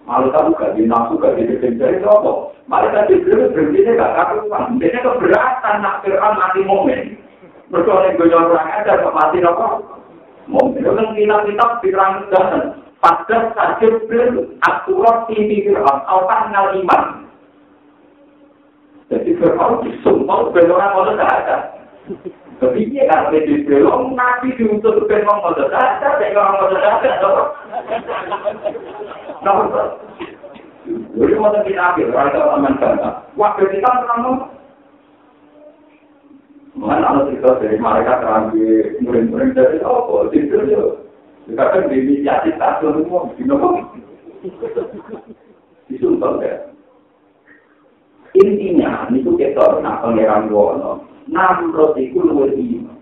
S1: Malah kamu gak di nafsu, gak di dari apa? Malah tadi beliau berhenti gak karuan. Dia keberatan nak Fir'aun mati momen. Bersoalnya gue kurang aja, kok mati apa? Momen. Itu kan kitab-kitab pikiran dan pada saja beliau aturan tinggi Fir'aun. Alkan ngal iman. Jadi Fir'aun disumpah, beliau orang-orang gak ada. Tapi dia kan lebih belum nabi diutus ngomong mau dasar, saya ngomong mau dasar, Nomor Jadi mau kita ambil, orang itu aman bantah. Waktu kita pernah mau. Mana ada cerita dari mereka terambil murid-murid dari apa? Itu ya. Dikatakan di inisiatif tak semua, di nomor. Disumpah ya. Intinya, itu kita nak pangeran Wono. Namrud itu luwih iman.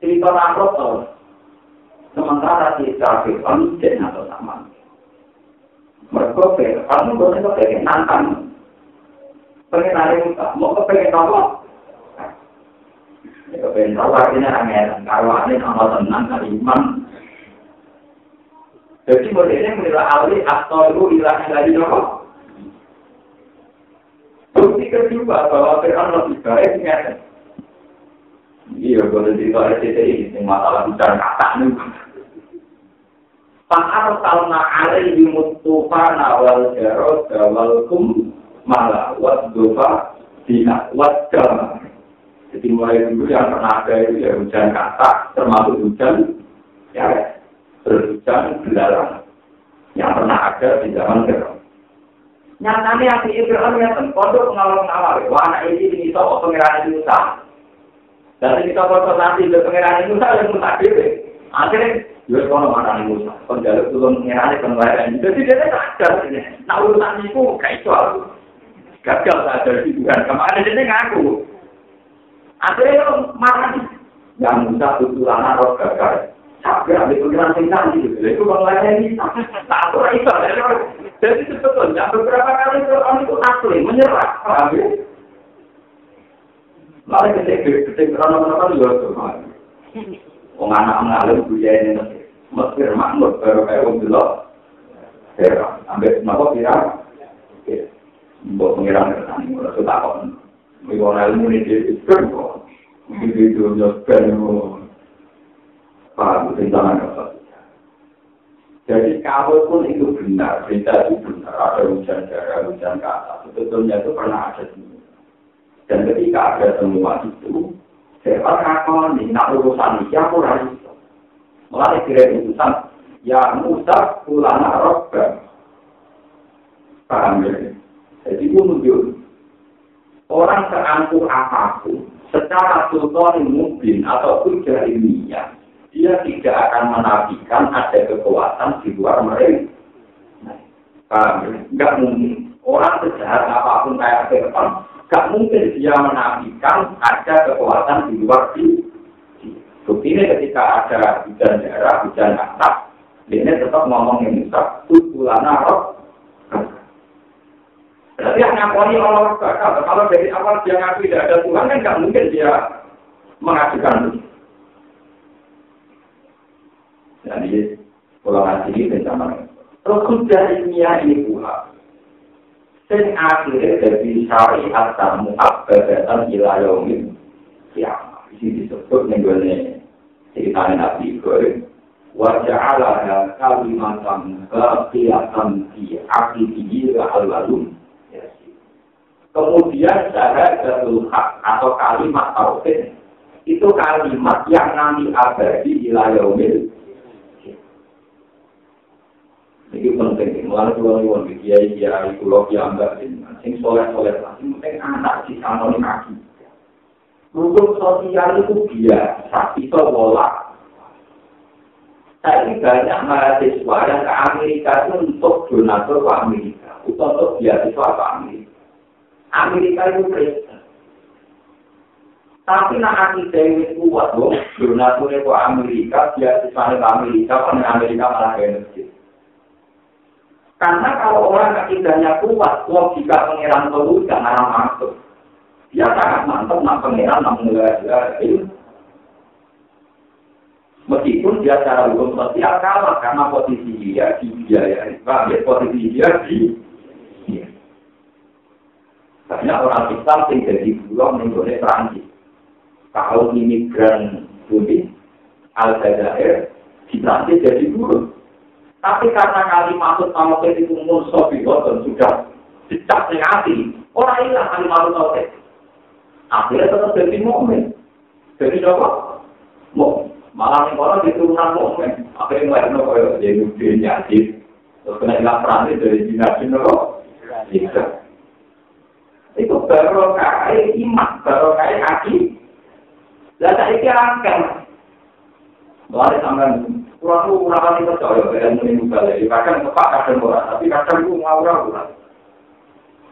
S1: Cerita Namrud to. Sementara kita Fir'aun jen atau sama. Mereka Fir'aun boleh kepengen nantang. Pengen ada muka, mau kepengen apa? Ya kepengen tahu artinya angin. Kalau ada nama tenang, iman. Jadi modelnya menilai alih atau lu lagi dong. Bukti kedua bahwa Fir'aun lebih baik dengan Iya, boleh cerita RCTI, ini masalah bicara kata nih. Pakar alaihi mutufana wal jarod wal kum malah wat dofa dina wat jama. Jadi mulai dulu yang pernah ada itu ya hujan kata, termasuk hujan ya berhujan belarang yang pernah ada di zaman Fir'aun. Nyatanya yang di Fir'aun yang pondok pengawal-pengawal, wah anak ini ini soal pengiran Musa, Dari kita foto nanti ke pengiran Musa yang Musa dewe. Akhirnya, ya kalau mana nih Musa, penjaluk turun pengiran pengiran. Jadi dia tak sadar ini. Nah urusan itu kayak itu aku. gagal sadar di Tuhan. Kemarin dia ngaku. Akhirnya marah. Yang Musa tutulan roh gagal. Sampai ambil pengiran sing tadi. Itu bang lainnya bisa. Tak apa itu. Jadi sebetulnya beberapa kali Quran itu asli menyerah. Paham ya? Lalu ketika krono-krono juga tuh. Wong anak ngalim buya ini Mesir makmur baru kayak wong dulu. Heran. Ambil kenapa kira? Mbok pengiran. Kalau sudah kok. Iwan ilmu ini dia itu kok. Begitu itu nyospen. Paham, tentang apa? Jadi kalau pun itu benar, berita itu benar, ada hujan darah, hujan kata, sebetulnya itu pernah ada semua. Dan ketika ada semua itu, saya akan nak urusan ini, aku rayu. Mulai kira urusan, ya Musa ulana robba. Paham ya? Seangkuh apa pun, secara sultan mungkin atau hujah ilmiah, dia tidak akan menafikan ada kekuatan di luar mereka. Nah, Enggak mungkin. Orang sejahat apa pun kayak Fir'aun, enggak mungkin dia menafikan ada kekuatan di luar di Buktinya ketika ada hujan darah, hujan asap, ini tetap ngomong yang Musa, Tulana roh. Berarti yang ngakoni Allah bakal, kalau dari awal dia ngaku tidak ada Tuhan, kan nggak mungkin dia mengajukan. Jadi, kalau ngaji ini bersama Terus sudah ilmiah ini pula. Dan akhirnya dari syariat tamu abadatan ilayomin. Ya, ini disebut nenggolnya ceritanya Nabi Ibrahim. Wajah Allah kalimatan kekiatan di akhiri al-walum. Kemudian syahadatul hak atau kalimat tauhid itu kalimat yang nanti abadi ilayomin Ini penting, mulai nyuwun di kiai kiai pulau kiai enggak sing soleh soleh lah, sing penting anak di sana kaki. Hukum sosial itu biasa, itu bola. Tapi banyak mahasiswa yang ke Amerika itu untuk donatur ke Amerika, untuk beasiswa ke Amerika. Amerika itu Kristen. Tapi nak hati dewi kuat dong, donaturnya ke Amerika, beasiswa ke Amerika, kan Amerika malah ke. Karena kalau orang akidahnya kuat, logika pengiran itu jangan masuk. Dia sangat mantap, nak pengiran, nak mulai Meskipun dia secara hukum sosial kalah karena posisi dia di biaya, ya, posisi dia di ya. Banyak orang Islam yang jadi buruh menggoleh Perancis. Kalau imigran bumi, Al-Jazair, di Perancis jadi buruh. Tapi karena kali masuk sama itu musuh dan sudah dicap hati, orang hilang kali masuk sama Akhirnya tetap jadi momen. Jadi apa? Mau malah yang orang diturunan momen. Akhirnya mulai nopo ya jadi nyati. Terus kena hilang peran dari jinak Itu baru kaya iman, baru kaya kaki. Lalu saya kira akan. Mulai sampai Kurang itu kurang itu percaya, yang ini balik. Kadang tepat, kadang murah, tapi kadang itu ngawur-ngawur.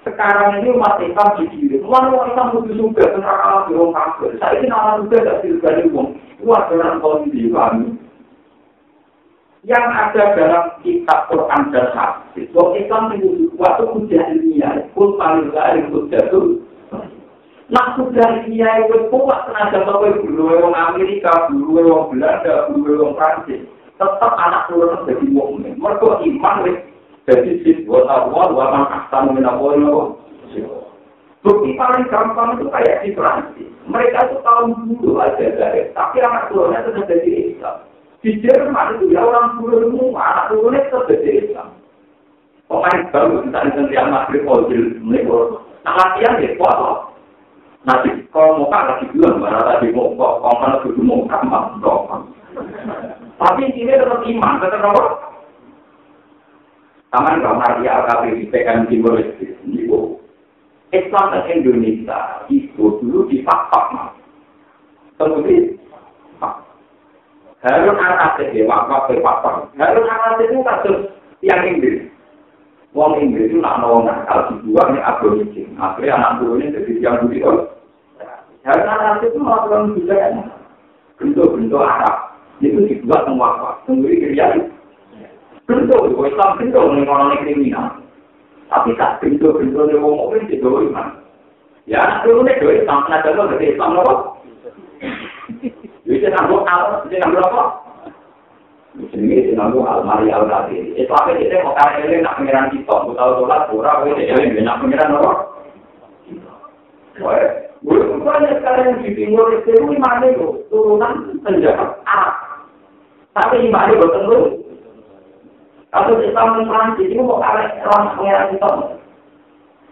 S1: Sekarang ini umat Islam di diri. Mulai umat Islam itu juga, tentara di orang kafir. Saya ini nama juga tidak di uang. Wah, dalam kondisi kami. Yang ada dalam kitab Quran dan Hadis. Wong Islam itu waktu ujian ilmiah, pun paling dari ujian itu. Nah, sudah ilmiah itu kuat tenaga bahwa dulu orang Amerika, dulu orang Belanda, dulu orang Prancis. tetap anak turun jadi mukmin. Mereka iman wis jadi siswa tahu wa man minapun minapa. Bukti paling gampang itu kayak di Perancis. Mereka itu tahun dulu aja dari, tapi anak turunnya sudah jadi Islam. Di Jerman itu ya orang turun semua, anak turunnya tetap jadi Islam. Pemain baru kita di yang maghrib ojil, mereka nah latihan ya kuat Nanti kalau mau kalah lagi bilang, mana tadi mau kok, kalau mana dulu mau kalah, Tapi ini tetap iman, tetap apa? Taman Kamar di AKP PKM Timur Leste, Islam dan Indonesia itu dulu di fakta, mas. Kemudian, Harun Anas itu wakaf berpapar. Harun Anas itu kasus yang Inggris. Wong Inggris itu nak mau nakal dibuang nih aborigin. Akhirnya anak buahnya jadi yang begitu. Karena nanti itu melakukan budaya bentuk-bentuk Arab itu dibuat semua apa? Sendiri kerja bentuk, Islam bentuk mengenai kriminal. Tapi tak bentuk-bentuk yang mau ngomongin itu iman. Ya, itu nih doi nah contoh dari Islam? Jadi nanggung apa? Jadi nanggung apa? Jadi nanggung almari al-Qadiri. Islam itu mau kaya ini nak pengiran kita, mau tahu sholat, pura, ini nak pengiran apa? Wah, banyak sekarang di timur itu mana itu turunan penjahat Arab. Tapi mana gue tunggu? Kalau Islam Prancis itu mau kaya orang pengiran kita.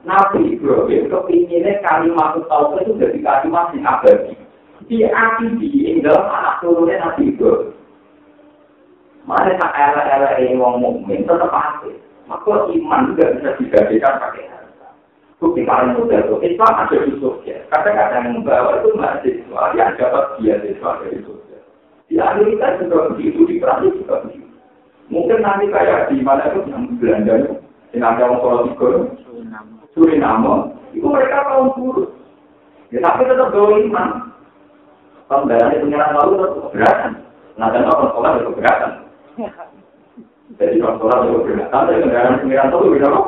S1: Nabi Ibrahim kepinginnya kalimat tauhid itu jadi kalimat yang abadi. Di hati di dalam anak turunnya Nabi Ibrahim. Mana tak era-era yang wong mukmin tetap hati. Maka iman juga bisa digadekan pakai harta. Bukti paling mudah itu Islam ada di Jogja. Kadang-kadang membawa itu mahasiswa yang dapat beasiswa dari Jogja. Di Amerika juga begitu, di Prancis juga begitu. Mungkin nanti kayak di mana itu yang Belanda itu, yang ada orang Solo Suriname, itu mereka kaum buruk. Ya tapi tetap bawa iman. Pembayaran pengiran lalu tetap keberatan. Nah, dan orang sekolah itu keberatan. Jadi orang sekolah itu keberatan, tapi kendaraan pengiran lalu beda kok.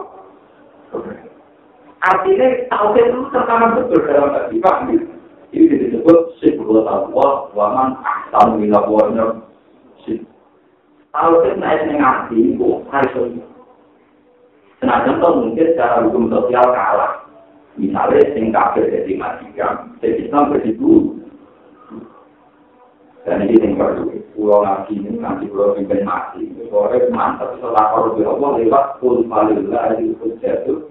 S1: Artinya tauhid itu tertanam betul dalam hati Pak. Ini disebut sebuah taqwa wa man ahsanu min aqwalina. Tauhid naik ning ati itu harus Senajan toh mungkin secara hukum sosial kalah. Misalnya sing kafir jadi majikan, sing Islam begitu. Dan ini yang perlu pulau lagi ini nanti pulau pimpin mati. Sore mantap setelah kalau di Allah lewat pun paling lah di jatuh.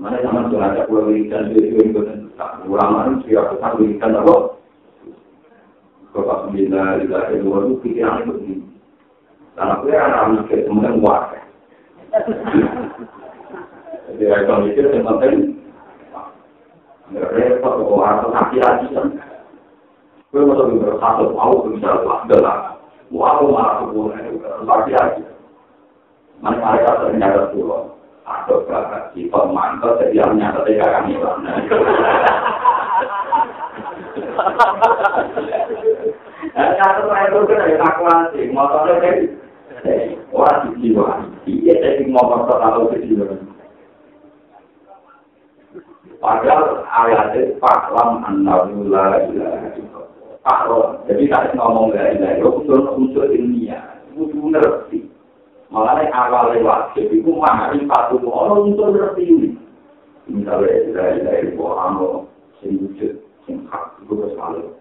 S1: Mana zaman tuh ada pulau wiridan di sini itu ulama itu siapa tak wiridan apa? Bapak sembilan di dua itu pikiran itu begini. Karena anak mikir kemudian warga. Jadi kalau mikir yang penting repot kok harus hati lagi kan. Gue mau lebih berkata mau bisa adalah mau malah kebunan lagi lagi. Mana mereka ternyata pulau atau berapa? Si pemantau jadi yang nyata tiga kami Nyata saya itu kan ada kalkulasi, motornya kan? Wah, jiwa. Iya, mau motor tahu jiwa. Padahal ayatnya faklam annahu la ilaha illallah. Jadi tak ngomong la ilaha illallah, unsur-unsur ilmiah. Itu ngerti. Makanya awal lewat, itu ma'rifat itu orang unsur ngerti ini. Misalnya ilaha illallah, anu, sing wujud, sing hak, itu selalu.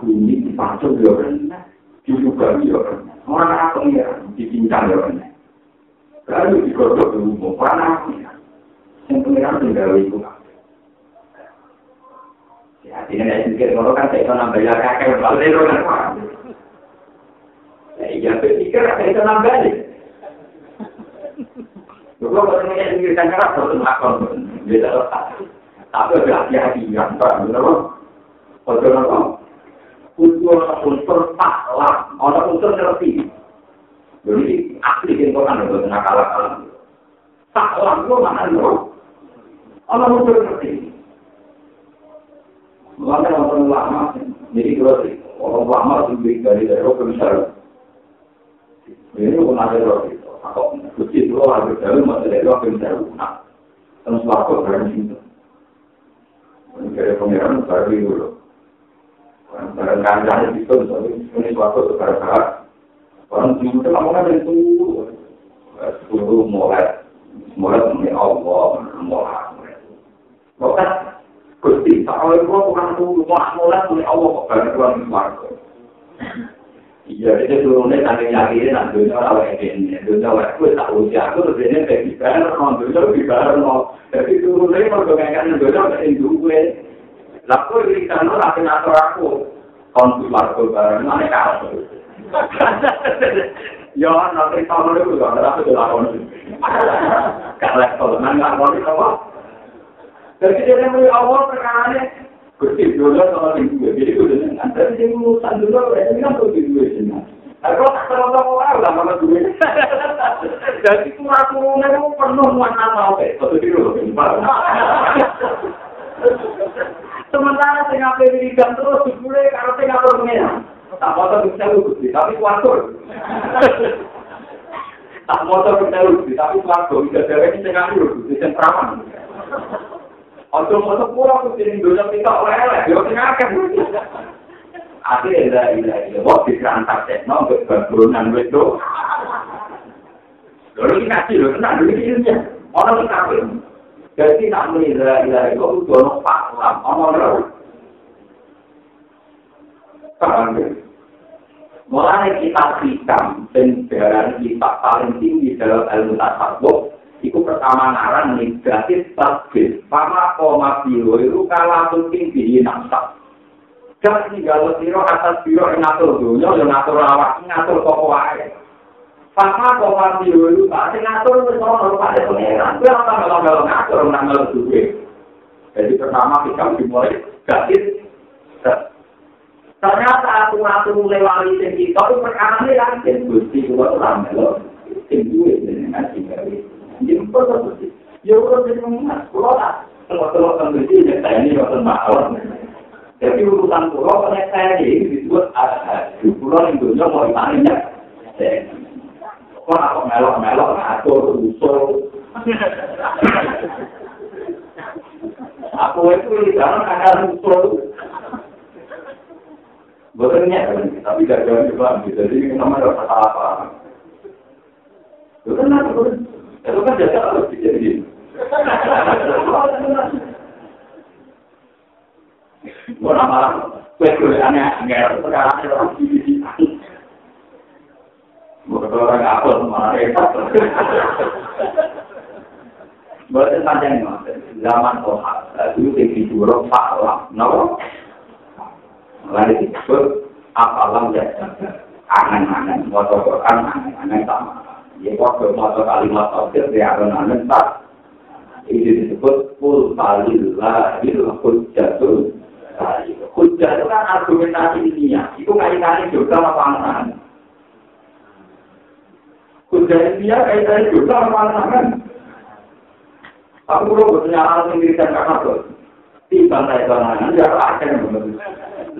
S1: Bumi dipacul ya rendah. juga ya rendah. Orang apa ya, dicincang ya rendah. Lalu digodok panas ya. Yang pengiran tinggal itu. Ya, ini saya pikir kalau kan saya nambah ya kakek balik itu kan. Ya, iya pikir saya itu nambah nih. Lalu kalau saya pikir kan kerap kalau melakukan beda letak. Tapi ada hati-hati yang terang, benar Betul apa? Unsur-unsur taklah, orang unsur ngerti. Jadi asli itu kan ada nakal-nakalan. Taklah itu mana loh? Allah unsur ngerti. Maka orang lama, jadi kalau orang lama itu dari dari Eropa misalnya, ini pun ada roti. Atau kucing itu harus dari masih dari Eropa misalnya, nah, terus waktu dari situ. Dari pengiran dari dulu. Barang kancah itu, ini suatu sekarang Orang itu ngomongnya dari itu, sepuluh mulai, mulai mengenai Allah, mulai. Bukan Gusti, kalau itu bukan mau mulai oleh Allah bagi tuan warga. Iya, itu turunnya sampai yakin, nah dunia awal ini, dunia awal itu tak usia, aku terus ini kayak gimana, non dunia gimana, non. Jadi turunnya kalau kan ndono sing duwe. Lah kok iki kan ora ngatur aku. Kon keluarga bareng nek kae. Yo ana cerita ngono iku ora apa dilakoni. Gak level nang ngakoni apa. Jadi dia mulai awal perkara Gusti dulu sama sing duwe. Jadi kudu nang antara sing urusan dulu ini kan kudu duwe sing. Aku tak tahu apa ora lah sama duwe. Jadi kurang-kurang itu penuh warna mau itu dulu. Sementara sing ape wiridan terus dibule karo sing Tak motor bisa lugu, tapi kuatur. Tak motor bisa lugu, tapi kuatur. Bisa dewe sing ngatur, sing perawan. Ojo motor pura ku sing donya kita oleh-oleh, yo sing akeh. Akhirnya ila ila wong dikerantak tekno untuk berburunan wedo. Lalu ini kasih lho, tenang dulu ini Orang kafir. Jadi nak mengira ila itu udah no paham, omong lho. Paham ya? Mulai kita hitam dan darah kita paling tinggi dalam ilmu tasawuf, itu pertama ngaran negatif tasbih. Pama koma biro itu kalah penting di nafsa. Jangan tinggal siro atas biro yang ngatur dunia, yang ngatur awak, ngatur toko wae. Pama koma biro itu pasti ngatur bersama pada pangeran. Itu apa kalau ngatur menanggal duit. Jadi pertama kita dimulai negatif Ternyata aku ngatur mulai wali sing kita itu perkara ini kan gusti kuat orang melo sing duwe dengan ngaji gawe. Jadi kok terus ya udah jadi mengat kulo lah. Kalau kalau kan gusti ya saya ini waktu mahal. Jadi urusan kulo kan saya ini disebut ada kulo yang dunia mau ditanya. Kok aku melok melok ngatur usul. Aku itu di dalam akan usul. Bukannya, tapi gak jauh juga. Jadi nama ada apa-apa. Itu kan itu kan jasa harus dijadi. Bukan malah kue aneh aneh sekarang ada orang Bukan orang apa malah repot. Bukan panjang zaman Tuhan. Dulu di Duro Pak Lam, Lalu disebut apalam ya angan-angan, motor Quran angan-angan sama. Ya waktu motor kalimat tafsir dia angan-angan tak. Itu disebut kul palillah itu hujjatul Hujjah itu kan argumentasi ilmiah. Itu kaitannya juga sama pantangan. Hujjah ilmiah kaitannya juga sama pantangan. Aku perlu bersenyaran sendiri dan kakak Di bantai banganan, ya akhirnya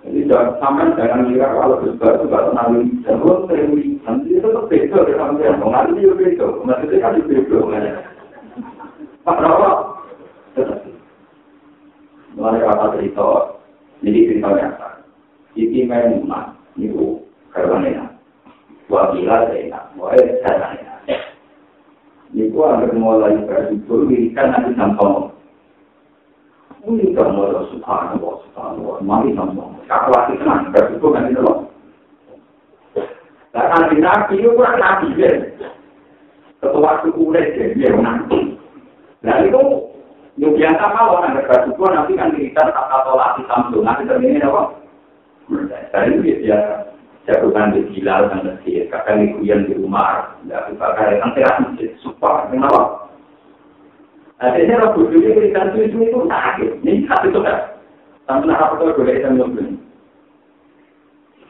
S1: Jadi sampai jangan kira kalau besar itu gak tenang dan lu sering nanti itu tetap beda ya sampai yang nanti itu beda, nanti kan itu beda. Pak Rawa, mulai kata cerita, jadi cerita nyata. Siti Maimunah, itu karena Wakila saya, wahai saya. Niku agar mulai bersyukur, wirikan nanti sampai Ini kamu ada subhanallah, subhanallah, mari kamu. Kakak lagi tenang, bersyukur kan itu loh. Dan nanti nabi itu kurang nabi, ya. Ketua suku udah, ya, nanti. Nah itu, yang biasa kalau ada bersyukur, nanti kan kita kata tolak di samsu, nanti terjadi apa? Dan itu biasa. Jagokan di Bilal dan Mesir, kakak yang di rumah, dan kakak yang nanti supaya, kenapa? Akhirnya bodoh ini berikan susu itu sakit. Ini itu kan. Sampai nak apa tuh boleh nyobel.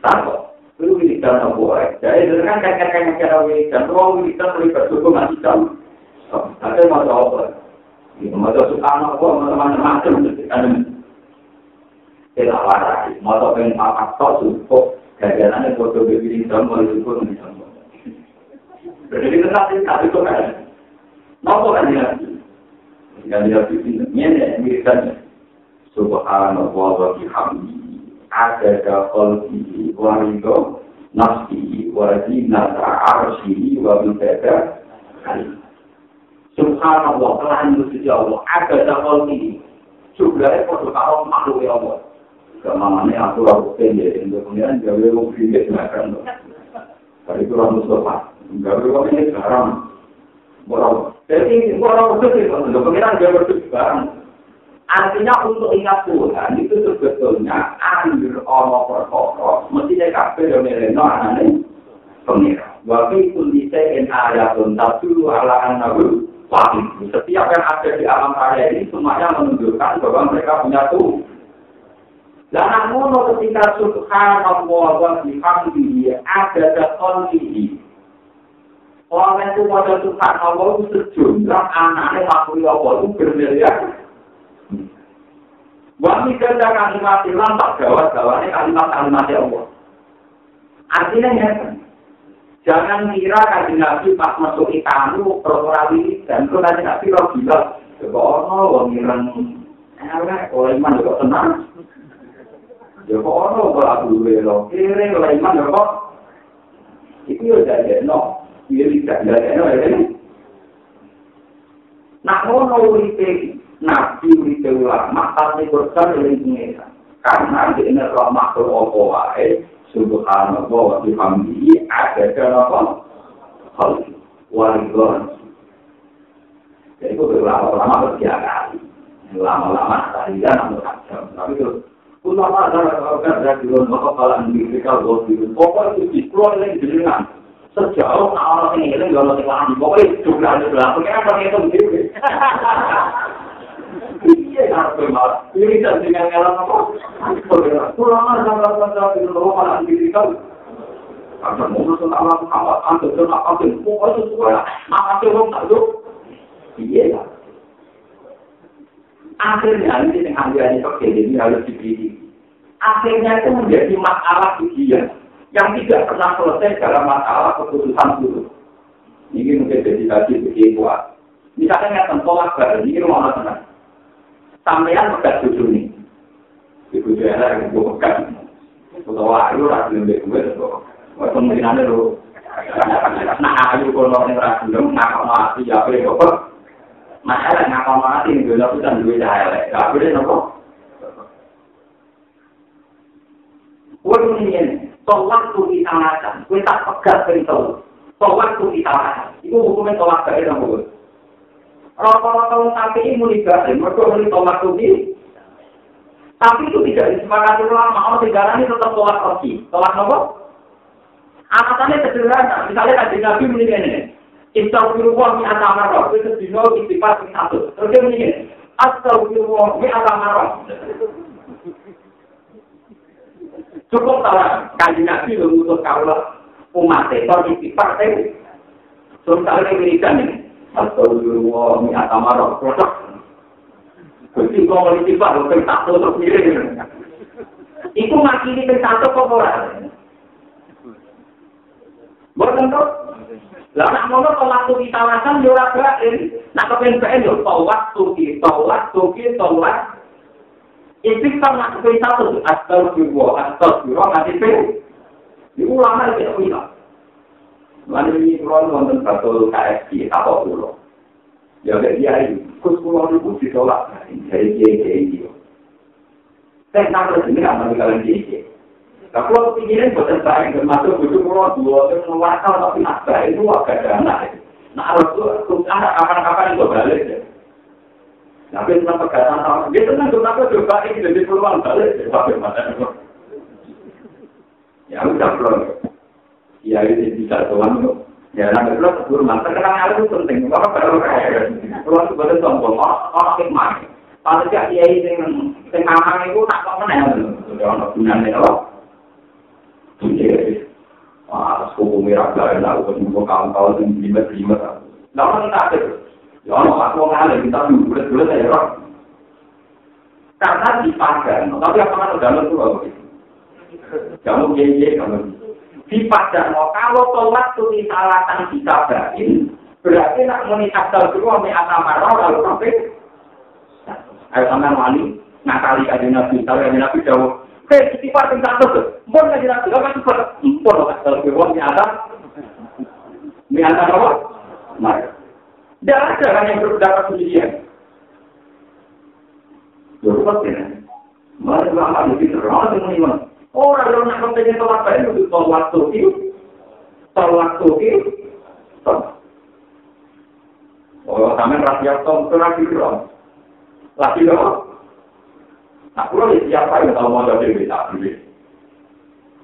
S1: Takut. Itu kita tak boleh. Jadi itu kan kakek-kakek kira wiridan. Ruang wiridan terlibat suku masih jauh. Tapi mau apa? Itu mau suka anak gua, mau macam-macam. Kita warai. Mau pengen papak tok suku. Gajarannya bodoh wiridan mau suku nih. Jadi kita sakit itu kan. Mau kan ya? Yang dia bikin ini misalnya Subhanallah wa bihamdi ada qalbihi wa ridho nafsi wa zinata arsyihi wa bidada kalimah. Subhanallah, telah itu Allah. Ada qalbihi. Jumlahnya pada kalau makhluk ya Allah. Kemana aku ragu pendek, kemudian gawe mau pindah makan. Tapi itu orang Mustafa. Gawe ini sekarang. Borong. Jadi borong itu kemudian gawe berdua barang. Artinya untuk ingat Tuhan itu sebetulnya ambil Allah perkara, mestinya kabeh yang meleno anane pengira. Waktu itu bisa en ayatun tapi ala anahu wahid. Setiap yang ada di alam raya ini semuanya menunjukkan bahwa mereka punya Tuhan. Dan namun ketika subhanallah wa bihamdihi ada dakon ini. Orang itu pada subhanallah itu sejumlah anaknya makhluk Allah itu bermiliar Wami kerja kalimat tak gawat gawatnya kalimat-kalimat Allah. Artinya ya, jangan kira kaji nabi pas masuk ikanu perorali dan itu kaji nabi roh gila. Coba ono wong ireng elek oleh iman juga tenang. Coba ono kalau aku belo kiri oleh iman juga itu ya jadi no, dia tidak jadi no ya. Nah, ono urip nabi wite ulama tapi berkan oleh pengira karena di ini roh makhluk apa wae subhanallah wa bihamdihi ada kenapa hal warigon jadi itu ulama-ulama bertiga ulama-ulama tadi kan namun tapi itu ulama adalah orang dari luar maka kalau mereka berpikir pokok itu dikeluar lagi dengan sejauh orang ini ini kalau tidak pokoknya jumlah jumlah pengen apa itu? begitu Iya. Ini kan lah. Akhirnya ini yang ambil ini pakai ini harus. Akhirnya itu menjadi masalah ujian yang tidak pernah selesai dalam masalah keputusan dulu. Ini mungkin jadi tadi begitu. Misalnya yang tolak bareng, ini rumah tenang. Sampeyan megat bojo ni. Iku dhewe ora kok megat. Utawa ayu ora gelem kowe to. Wes temenane lho. Nah ayu kono ning ora gelem nak mati ya kowe kok. Masalah nak mati ning dhewe kuwi duwe cahaya lek. Gak boleh nopo. Wong ini tolak tu kita makan, kita tak pegat perintah. Tolak tu kita makan. Iku hukumnya tolak ke dalam Rata-rata wong sapi ini muni batin, mereka muni tolak tuki. Tapi itu tidak disepakati ulama, orang negara ini tetap tolak toki. Tolak nopo? Alasannya sederhana, misalnya kaji nabi muni ini. Istagfirullah mi atamarah, itu sedino istighfar mi satu. Terus dia muni ini. Astagfirullah mi atamarah. Cukup salah, kaji nabi mengutus kaulah umat itu istighfar. Terus kalau ini wiridan ini. Astagfirullah, mi atamara, produk. Jadi kau mau ditiba, lo ping satu terus miring. Iku ngakini ping satu kok ora. Boten to? Lah nak ngono kok waktu kita wasan yo ora gaen. Nak kepen gaen yo to waktu ki, to waktu ki, to waktu. Istighfar nak ping satu, astagfirullah, astagfirullah nganti ping. Iku lama iki kok Lalu ini kalau nonton satu KFC, apa dulu? Ya udah dia ini, kus pulau itu ditolak dari kiai itu. Saya kenapa sini nggak mau kalian kiai? Nah kalau pikiran bukan saya termasuk butuh pulau dua, terus mewakil tapi nasta itu agak dana. Nah tuh anak kapan-kapan itu balik. Tapi tentang pegatan sama, dia tenang kenapa coba ini jadi peluang balik, tapi mana Ya udah belum. Ya itu bisa tuan kok. Ya nanti kalau sebelum mantan kenal itu penting. Bapak baru kaya. Tuan itu betul sombong. Orang hikmah. Kalau tidak dia itu yang ngamang itu tak kok mana ya. Orang gunanya apa? Wah, suku merah gak enak. Aku ketemu kawan-kawan yang lima-lima. Nah, orang tak ada. Ya, orang aku ngalir. Kita bulat-bulat ya, Karena di pagar. Tapi apa kan udah lalu tuh? Kamu kiai-kiai kamu. Dipadano kalau tolat tu disalahkan dikabarin berarti nak muni asal dulu ame asamara lalu sampai Ayo sampean wani ngakali kanjeng Nabi, tapi kanjeng Nabi jauh. Hei, istighfar ping satu. Mun kanjeng Nabi apa istighfar? Mun kok kalau wong nyata. Nyata apa? Mari. Tidak ada kan yang berpendapat sendirian. Dulu pasti kan. Mari lama lebih terang dengan iman. Orang yang nak kepengen sholat baik itu waktu itu, tol waktu itu, Oh, kami rakyat tom itu lagi dong. Lagi dong. Nah, kalau siapa yang tahu mau jadi bisa beli?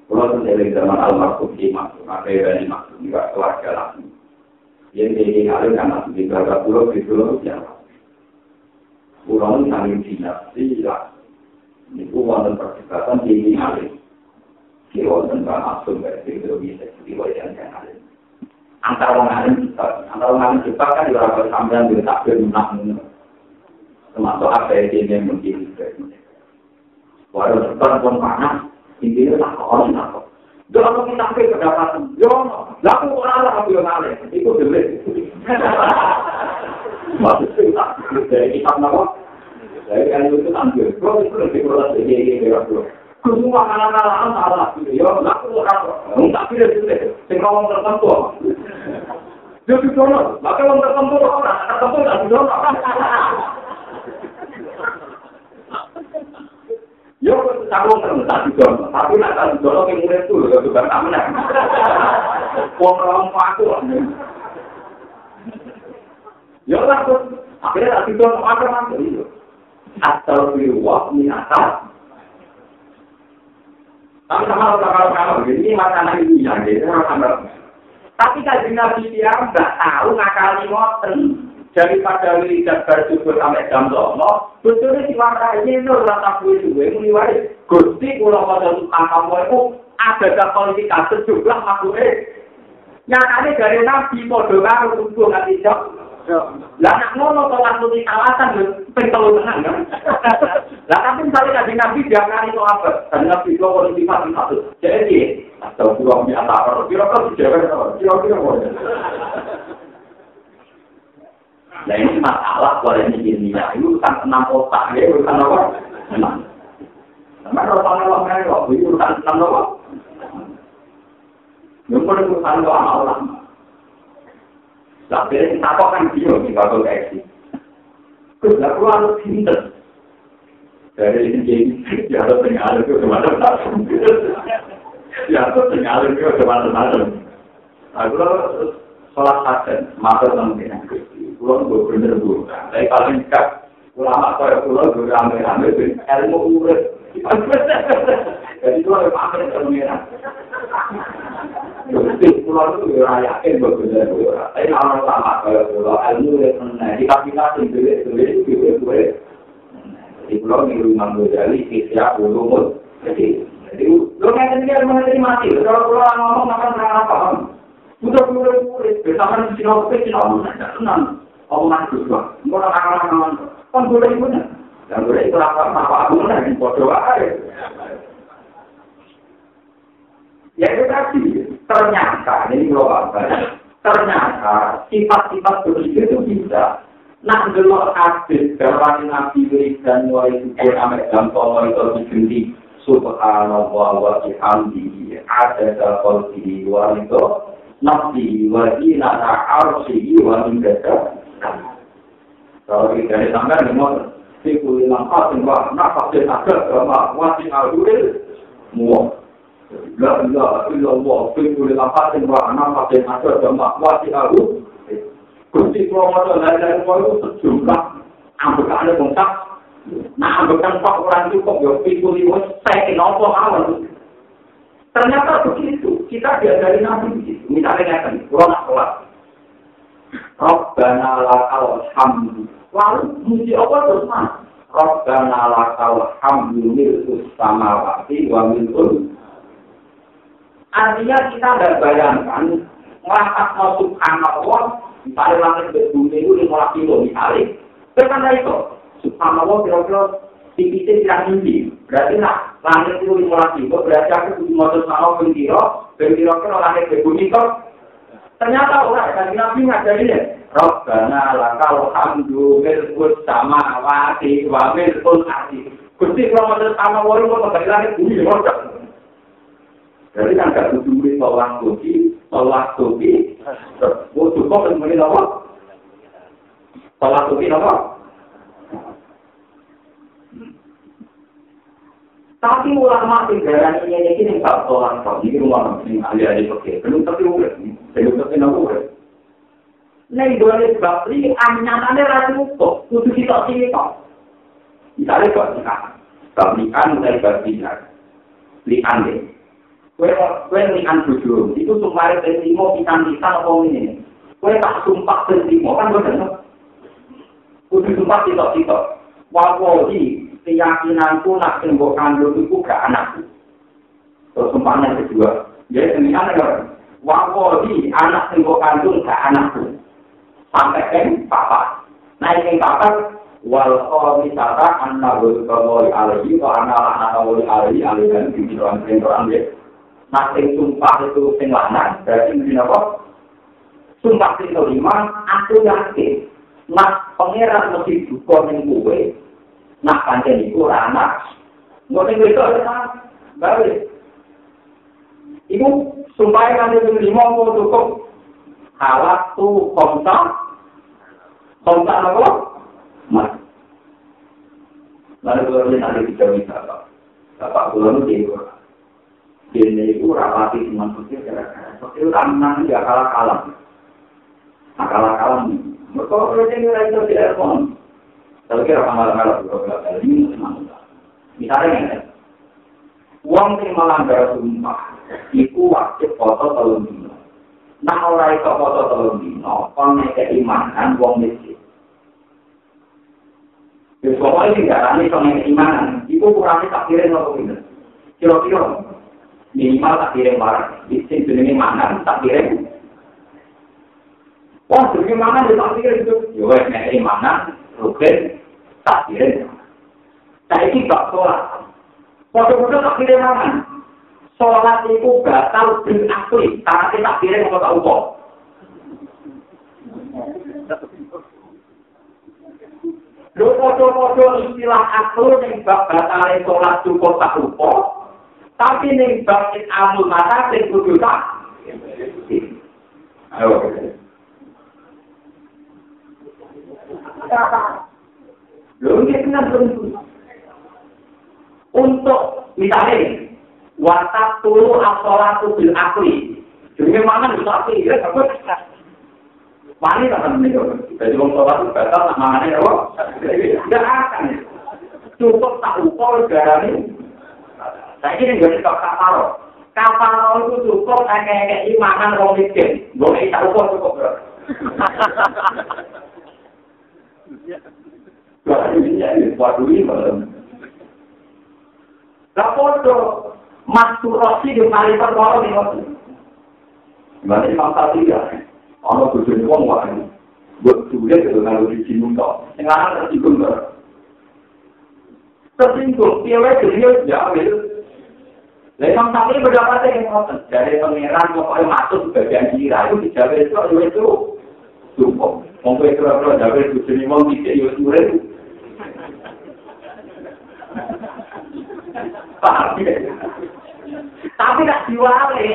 S1: Kalau sendiri zaman almarhum masuk, maka ini masuk juga keluarga lagi. Yang ini ngalir kan masuk di keluarga pulau di pulau siapa? Pulau ini saling dinasti lah. Itu wonten perdebatan tinggi alim. Yang. Antara orang kita, antara orang alim kita kan juga ada sampean di takbir menang. Termasuk apa yang dia mungkin Walau cepat pun panas, intinya tak kau tak kau. Jangan kita takbir kedapatan. Jangan, laku orang lah aku yang alim. Itu delik. Maksudnya, dari kitab nama, Dari kan itu tampil, kalau itu lebih keras dari ini ya bro. Semua anak-anak salah, ya nggak perlu apa, nggak pilih pilih, tinggal tertentu. Jadi dono, maka orang tertentu orang tertentu nggak dono. Yo, aku tertentu tak dono, tapi nak tak dono yang mulai tuh, ya juga tak menang. Wong orang aku. Yo lah, akhirnya tak dono apa-apa atau biwak minata. Tapi sama kalau kalau ini makanan ini yang gitu sama. Tapi kalau Nabi dia nggak tahu ngakali ngoten daripada wiridan bersyukur sampai jam songo, betulnya si warga ini itu rata kue gue muni wae. Gusti pulau pada tukang kamu itu ada kualitas sejumlah makhluknya. Nyatanya dari Nabi mau karo untuk nanti jam Lah nak ngono to lan nuti alasan yo ping telu tenan kan. Lah tapi misalnya kaji nabi jangan itu apa? Dan nabi itu kalau di mati satu. Jadi atau dua biasa apa? Kira kira kira kira kira kira Nah ini masalah kalau ini ilmiah itu urusan enam otak, ya urusan apa? Enam. Sama urusan Allah mereka, itu urusan enam apa? Yang urusan Allah. Tapi kita kok kan dia di bakal kayak sih. Terus aku harus pinter. Dari ini jadi ya harus tinggal itu kemana-mana. Ya harus tinggal itu kemana-mana. Aku sholat hasan, maka mungkin pulang gue bener gue. Tapi paling dekat ulama kaya pulang gue rame-rame ilmu urut. Jadi itu ada pakai pengiran. Jadi pulau itu ya yakin berbeda beda. Tapi orang sama kayak pulau ilmu yang mana di kapita sendiri sendiri juga gue. Di pulau di rumah jadi siap ulumut. Jadi jadi lo nggak sendiri ilmu dari mati. Kalau pulau ngomong makan terang apa? Udah pulau pulau bersama di sini aku sih ngomong nggak tenang. Omongan juga. Mau nak ngomong kan boleh punya. Dan boleh itu apa apa aku nih bodoh aja. Ya itu tadi, ternyata, ini global ternyata sifat-sifat berpikir itu bisa. Nah, gelok hadis, berwani nabi dan mulai syukur dan tolong itu diganti. Subhanallah wa bihamdihi ada qalbihi wa itu nafsi wa ina arsihi wa min Kalau kita ini sampai dengan Sikul ilang kasin wa nafasin agak sama wasi aluril muak. La ilaha illallah sikul ilang kasin wa nafasin agak sama wasi aluril Gusti kalau mau lain-lain itu sejumlah ambekan bongkak. Nah ambekan pak orang cukup ya pikul itu saya kenapa mawon. Ternyata begitu. Kita diajari nabi begitu. Misalnya kan, kalau nak kelas. Rabbana lakal hamdu. Lalu muji apa terus mas? Rabbana lakal hamdu milkus samawati wa milkul. Artinya kita tidak bayangkan ngelakat mau subhanallah misalnya langit ke bumi itu lima kilo misalnya karena itu subhanallah kira-kira tipisnya tidak tinggi berarti nah langit itu lima kilo berarti aku mau subhanallah kira kira kira langit ke bumi kok Ternyata orang dari Nabi ngajari ya. Rabbana lakal hamdu milkut sama wati wa milkul ati. Gusti kalau mau sama warung kok dari langit bumi ya Jadi kan gak duit tolak suci, tolak suci. Oh cukup kan mungkin apa? Tolak suci apa? Tapi ulama tinggalan ini ini tak tolak suci, ini rumah ini ahli-ahli pakai. Belum tapi udah, belum tapi nabu Nek dole sebab ini anyatane ra cukup, kudu kita kita. Misalnya kok kita, sebab lian dari bagian, lian deh. Kue lian bujur, itu sumpah tentimo pisan pisan apa ini? Kue tak sumpah tentimo kan bener. Kudu sumpah kita kita. Wawohi keyakinanku nak tembok kandung itu gak anakku. Terus sumpahnya kedua, jadi demikian kan? Wawohi anak tembok kandung gak anakku. sampai ke papa. Naik ke papa, wal wisata anna wal kawali alaihi wa anna lana kawali alaihi alaihi dan dia. Nah, sing sumpah itu sing lanang, berarti mesti apa? Sumpah sing kelima, aku yakin. Nah, pangeran mesti duka ning kowe. Nah, pancen iku ora anak. Ngoten itu ora balik. Ibu sumpah yang ada di lima mau cukup halak tu kontak kontak apa mas lalu kalau ini nanti bisa bisa pak bapak bulan itu ini itu rapati cuma pikir kira-kira. Seperti itu tangan dia kalah kalah. Nah kalah kalah mereka kalau ini lagi tidak pun tapi kira kalah kalah juga kali ini misalnya uang yang melanggar sumpah itu wajib foto telur Nah ora iso foto telung dino, kon nek keimanan wong miskin. Ya pokoknya tidak ada iso nek keimanan, itu kurangnya tak kirim nopo ini. Kira-kira minimal tak kirim barang, sing jenenge mangan tak kirim. Wah, jenenge mangan ya tak kirim itu. Yo wes nek keimanan, rugen tak kirim. Saiki gak sholat. Foto-foto tak kirim mangan. sholat itu batal bil akli, karena kita kira mau tak ukur. Lho podo-podo istilah aklu ning bab batale sholat cukup tak ukur, tapi ning bab amul mata sing kudu tak. Ayo. Lho ini kenapa untuk misalnya watak tulu asolatu bil akli. Jadi mana bisa akli ya, tapi Wani tak akan menikah. Jadi sholat itu batal, tak mangannya apa? Tidak akan. Cukup tak ukur gara Saya ini gak suka kapal. Kapal itu cukup kayak imanan orang miskin. Boleh tak ukur cukup bro. Waduh ini malam. Gak foto. masturbasi di kali perkara di waktu. Gimana Imam Tati ya? Ono tujuan uang wani. Buat itu kalau di sini toh. Yang anak tersinggung ber. Tersinggung, piawai jadi jawil. Lah Imam Tati berdapat yang ngotot dari pangeran pokoknya masuk bagian kira itu dijawil itu itu itu cukup. Mungkin kira-kira jawil tujuan imam tidak itu sulit. Paham ya? Tapi nak diwale,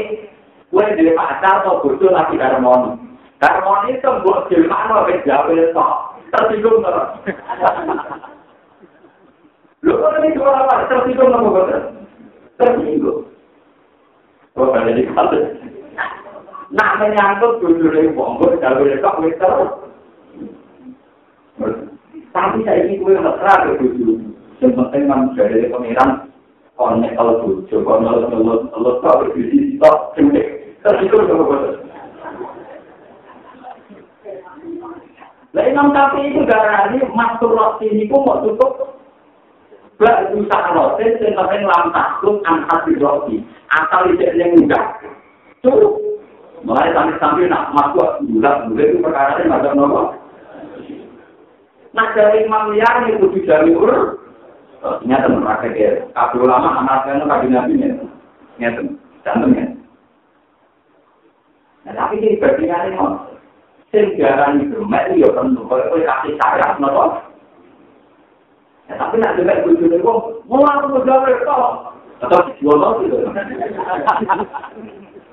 S1: gue jadi pacar atau bodoh lagi harmoni. Harmoni itu buat gimana sampai jauh itu, tersinggung terus. Lu kok ini dua apa? Tersinggung mau Tersinggung. Oh, ada di kali. Nak menyangkut dulu dari bonggol, jauh itu kok terus. Tapi saya ini gue nggak terang ke dulu. Yang penting kan dari pengiran kon nek kalau kalau kalau kalau tak berdiri tak tapi itu apa apa Lah Imam Syafi'i itu garani masturbasi ini pun mau tutup Gak usah rotin, yang penting lantas tuh angkat di roti. Asal tidak yang mudah. Cukup. Mulai sampai-sampai nak masuk bulat bulat itu perkara yang ada nomor. Nah dari Imam Liar itu juga diurus. Nyata praktek ya. Kabeh ulama anak kan kabeh nabi ya. Nyata. Cantum ya. Tapi ini perbedaan ini, sehingga itu, mereka ya penuh, kalau kasih sayang, nopo. Tapi nak dengar bujuk ni, mau aku mau itu, atau jual mau itu.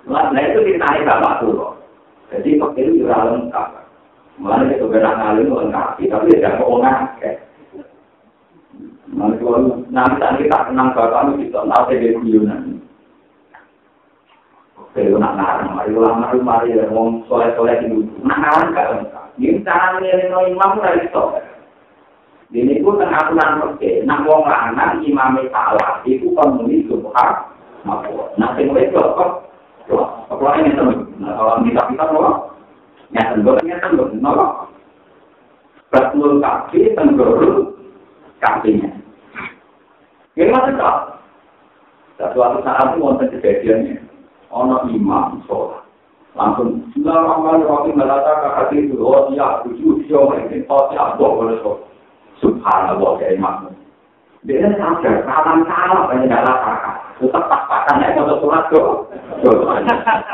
S1: Nah, itu kita naik bapak tuh. Jadi pakai itu juga lengkap. Mana itu benar ngalim lengkap, tapi tidak mau ngakek. Mana kalau nanti kita kenang bapak itu, nanti dia kuyunan. Kalau nak ngarang, mari ulama itu mari wong soleh-soleh itu. Nak ngarang gak lengkap. Ini cara nilai imam dari itu. Ini pun tengah aturan oke. Nak wong lanang imam salah, itu pemuni subhan. Nah, sing itu kok. Apa ini teman? Nah, kalau kita kita mau, ya tentu kan tentu, no. Betul kaki tenggoro kakinya. Ini maksudnya, suatu saat itu wonten kejadiannya. ana imam sholat. Langsung, Bismillahirrahmanirrahim, melata kakak itu, oh iya, tujuh, siapa ini, oh boh, boleh sholat. Subhanallah, ya imam. Dia sadar, kapan salah, banyak dalam kakak. Tetap pas-pasan, ya, kalau sholat, kok.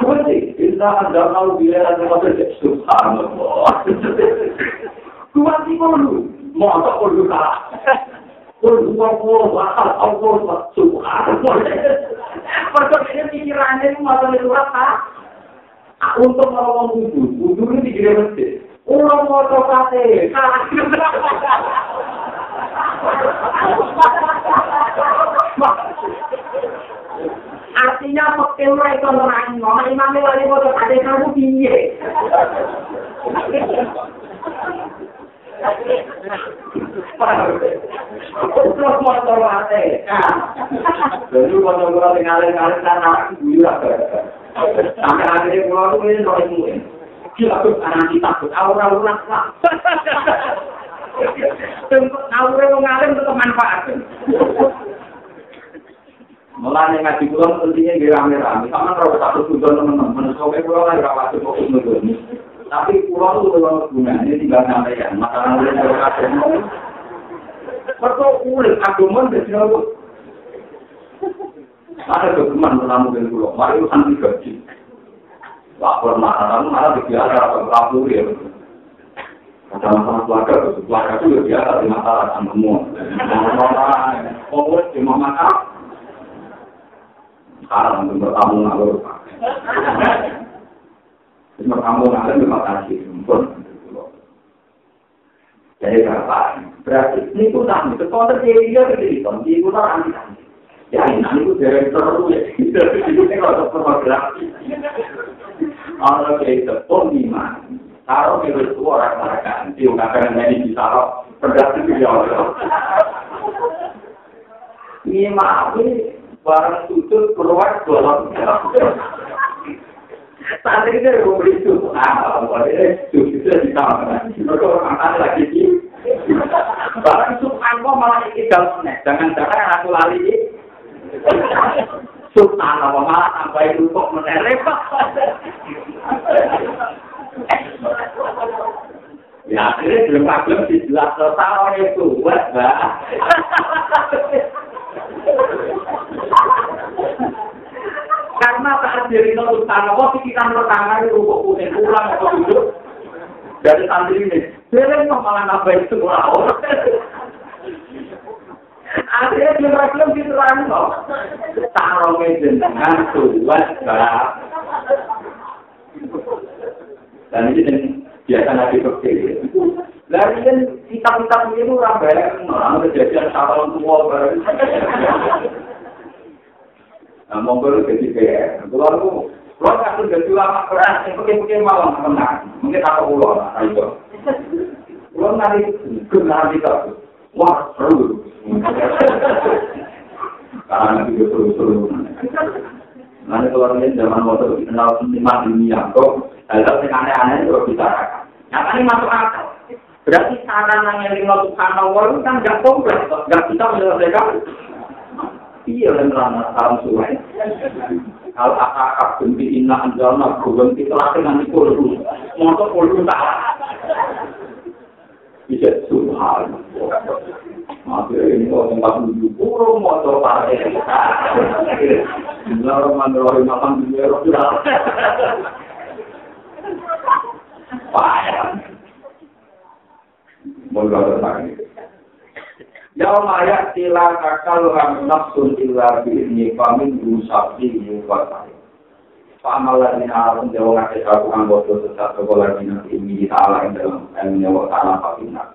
S1: Kunci, kita ada mau bila ada mau subhanallah. Kunci perlu, mau tak perlu salah. Perlu Allah, Allah, subhanallah. Mereka ini pikirannya itu masalah itu apa? Untuk ngomong wudhu, wudhu ini dikira masjid. Ulang mau sate, Artinya pekil mereka orang ngomong imamnya lagi mau sate kamu piye. Terus mau terwate. Jadi kalau kalau ngalir-ngalir sana gila Sampai akhirnya pulau itu ini roh semua. Gila tuh anak kita tuh aura-aura aura yang ngalir untuk manfaat. Mulai ngaji pulau pentingnya di rame-rame. Sama kalau satu tujuan teman-teman. Soalnya pulau lagi rawat itu Tapi pulau itu kalau gunanya tinggal nyampaikan. Masalah mulai dari Mereka ulik agama dan sinau. Ada kegeman berlamu dengan pulau. Mari itu santi gaji. Lapor marah, malah dibiasa atau kabur ya. Ada masalah keluarga, keluarga itu ya biasa di masalah kan semua. Oh, cuma makan. Sekarang untuk bertamu ngalur. Cuma kamu ngalur terima kasih. Jadi berapa? Berarti ini pun tak itu konter dia dia berdiri, ini pun tak anti Ya ini itu dari terus ya. Ini kalau pornografi. Kalau kita pun lima, taruh di itu orang mereka, dia nggak akan jadi ditaruh berdasar di jauh. Ini ini barang tutup keluar dalam. Saat ini dia mau beli itu, ah, boleh itu bisa ditambah. Mereka orang lagi di barang subhanallah malah ini dalam Jangan-jangan aku lali subhanallah malah tambah itu kok menerep. Ya akhirnya belum belum dijelas tahun itu buat bah. Karena saat diri itu tanah, kok pikiran pertama itu rukuk kuning pulang atau duduk dari santri ini. Dia malah nambah itu orang. Akhirnya dia belum diterang kok. Tarongnya jenengan tuwet bah. Dan ini biasa nabi kecil. Lalu kan kitab-kitab ini orang bayang, orang kejadian satu tua bareng. Nah, monggo jadi kayak, kalau kalau aku jadi lama keras, yang mungkin-mungkin malam menang, mungkin aku pulau lah, ayo. Kalau nanti kenal kita, wah seru. Karena nanti itu seru-seru. Nanti kalau ini zaman waktu kenal lima dunia, kok hal-hal yang aneh-aneh itu bisa. Yang ini masuk akal. Berarti sarana yang lima subhanallah itu kan nggak kompleks, nggak bisa menyelesaikan iya dan rana salam suai. Kalau akak benci inna anjalna berhenti telah dengan itu dulu. Motor puluh tak. Bisa subhan. Masih ini kalau tempat duduk burung motor pakai. Bismillahirrahmanirrahim. Alhamdulillah. Ya maya tila kakal ham nafsun illa bi'ini famin rusakti yufatai. Pamal lagi alam dewa ngake sabu anggota sesat sekolah nanti ini ta'ala yang dalam ilmunya wa ta'ala fakinak.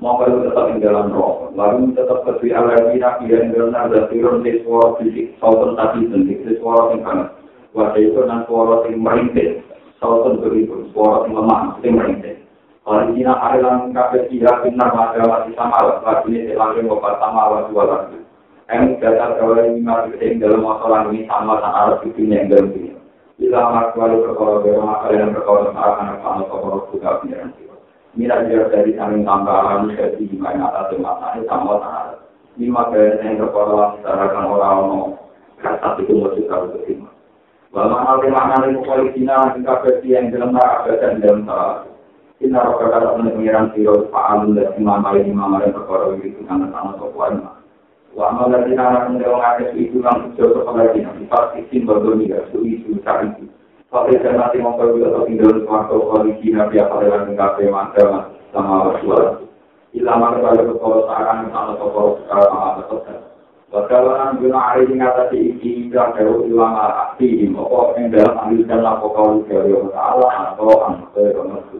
S1: Mau kalau tetap di dalam roh, lalu tetap ketui alergi nabi yang dalam ada turun di suara fisik, sautan tadi sentik, di suara yang kanan. Wajah itu dan suara yang merintih, sautan beribu, suara yang lemah, yang merintih. Ada yang kafe tidak benar maka masih sama lah, lagi ini lagi mau sama lah dua lagi. Yang dasar kalau ini masih yang dalam masalah ini sama dengan arah yang dalam ini. Bila masalah perkara bermakna yang perkara akan akan perkara juga pengiran mira dia dari samping tambahan jadi gimana atas matanya sama tanah lima kali yang berkorban secara kan orang mau kata itu mau juga terima bahwa hal yang mana itu politiknya hingga versi yang dalam neraka dan dalam neraka Inna roka kata pengiran siro fa'alun dan imam kali imam yang berkorban itu karena sama sopuan Wa amal dari anak mendewa ngakes itu langsung jauh kepada dina Sifat isin berdomiga, su isu, cari itu Tapi saya nanti mau pergi atau tinggal di suatu koalisi nabi apa dengan kafe mantap sama Rasulullah. Ilama kepada kekuasaan sama tokoh sekarang sama betul. Bakalan guna hari ini kata si iki tidak jauh hilang arti pokok yang dalam ambilkan lapor kau dari Allah atau angker masuk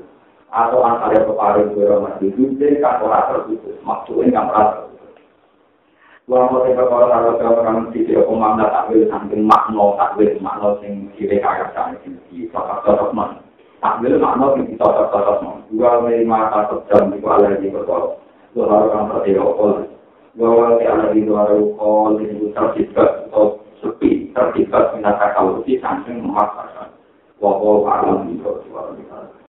S1: atau antara peparing beromah di dunia kan orang terputus maksudnya yang merasa Wong mesti perkara karo orang sisi apa makna takwil saking makna takwil makna sing kire kaya kan iki cocok-cocok man. Takwil makna sing cocok-cocok man. Dua lima atau jam di kuala di perkara. Dua orang berarti apa? Dua orang yang ada di luar kol ini tercipta atau sepi tercipta minat kalau si saking memaksakan. Wong alam itu.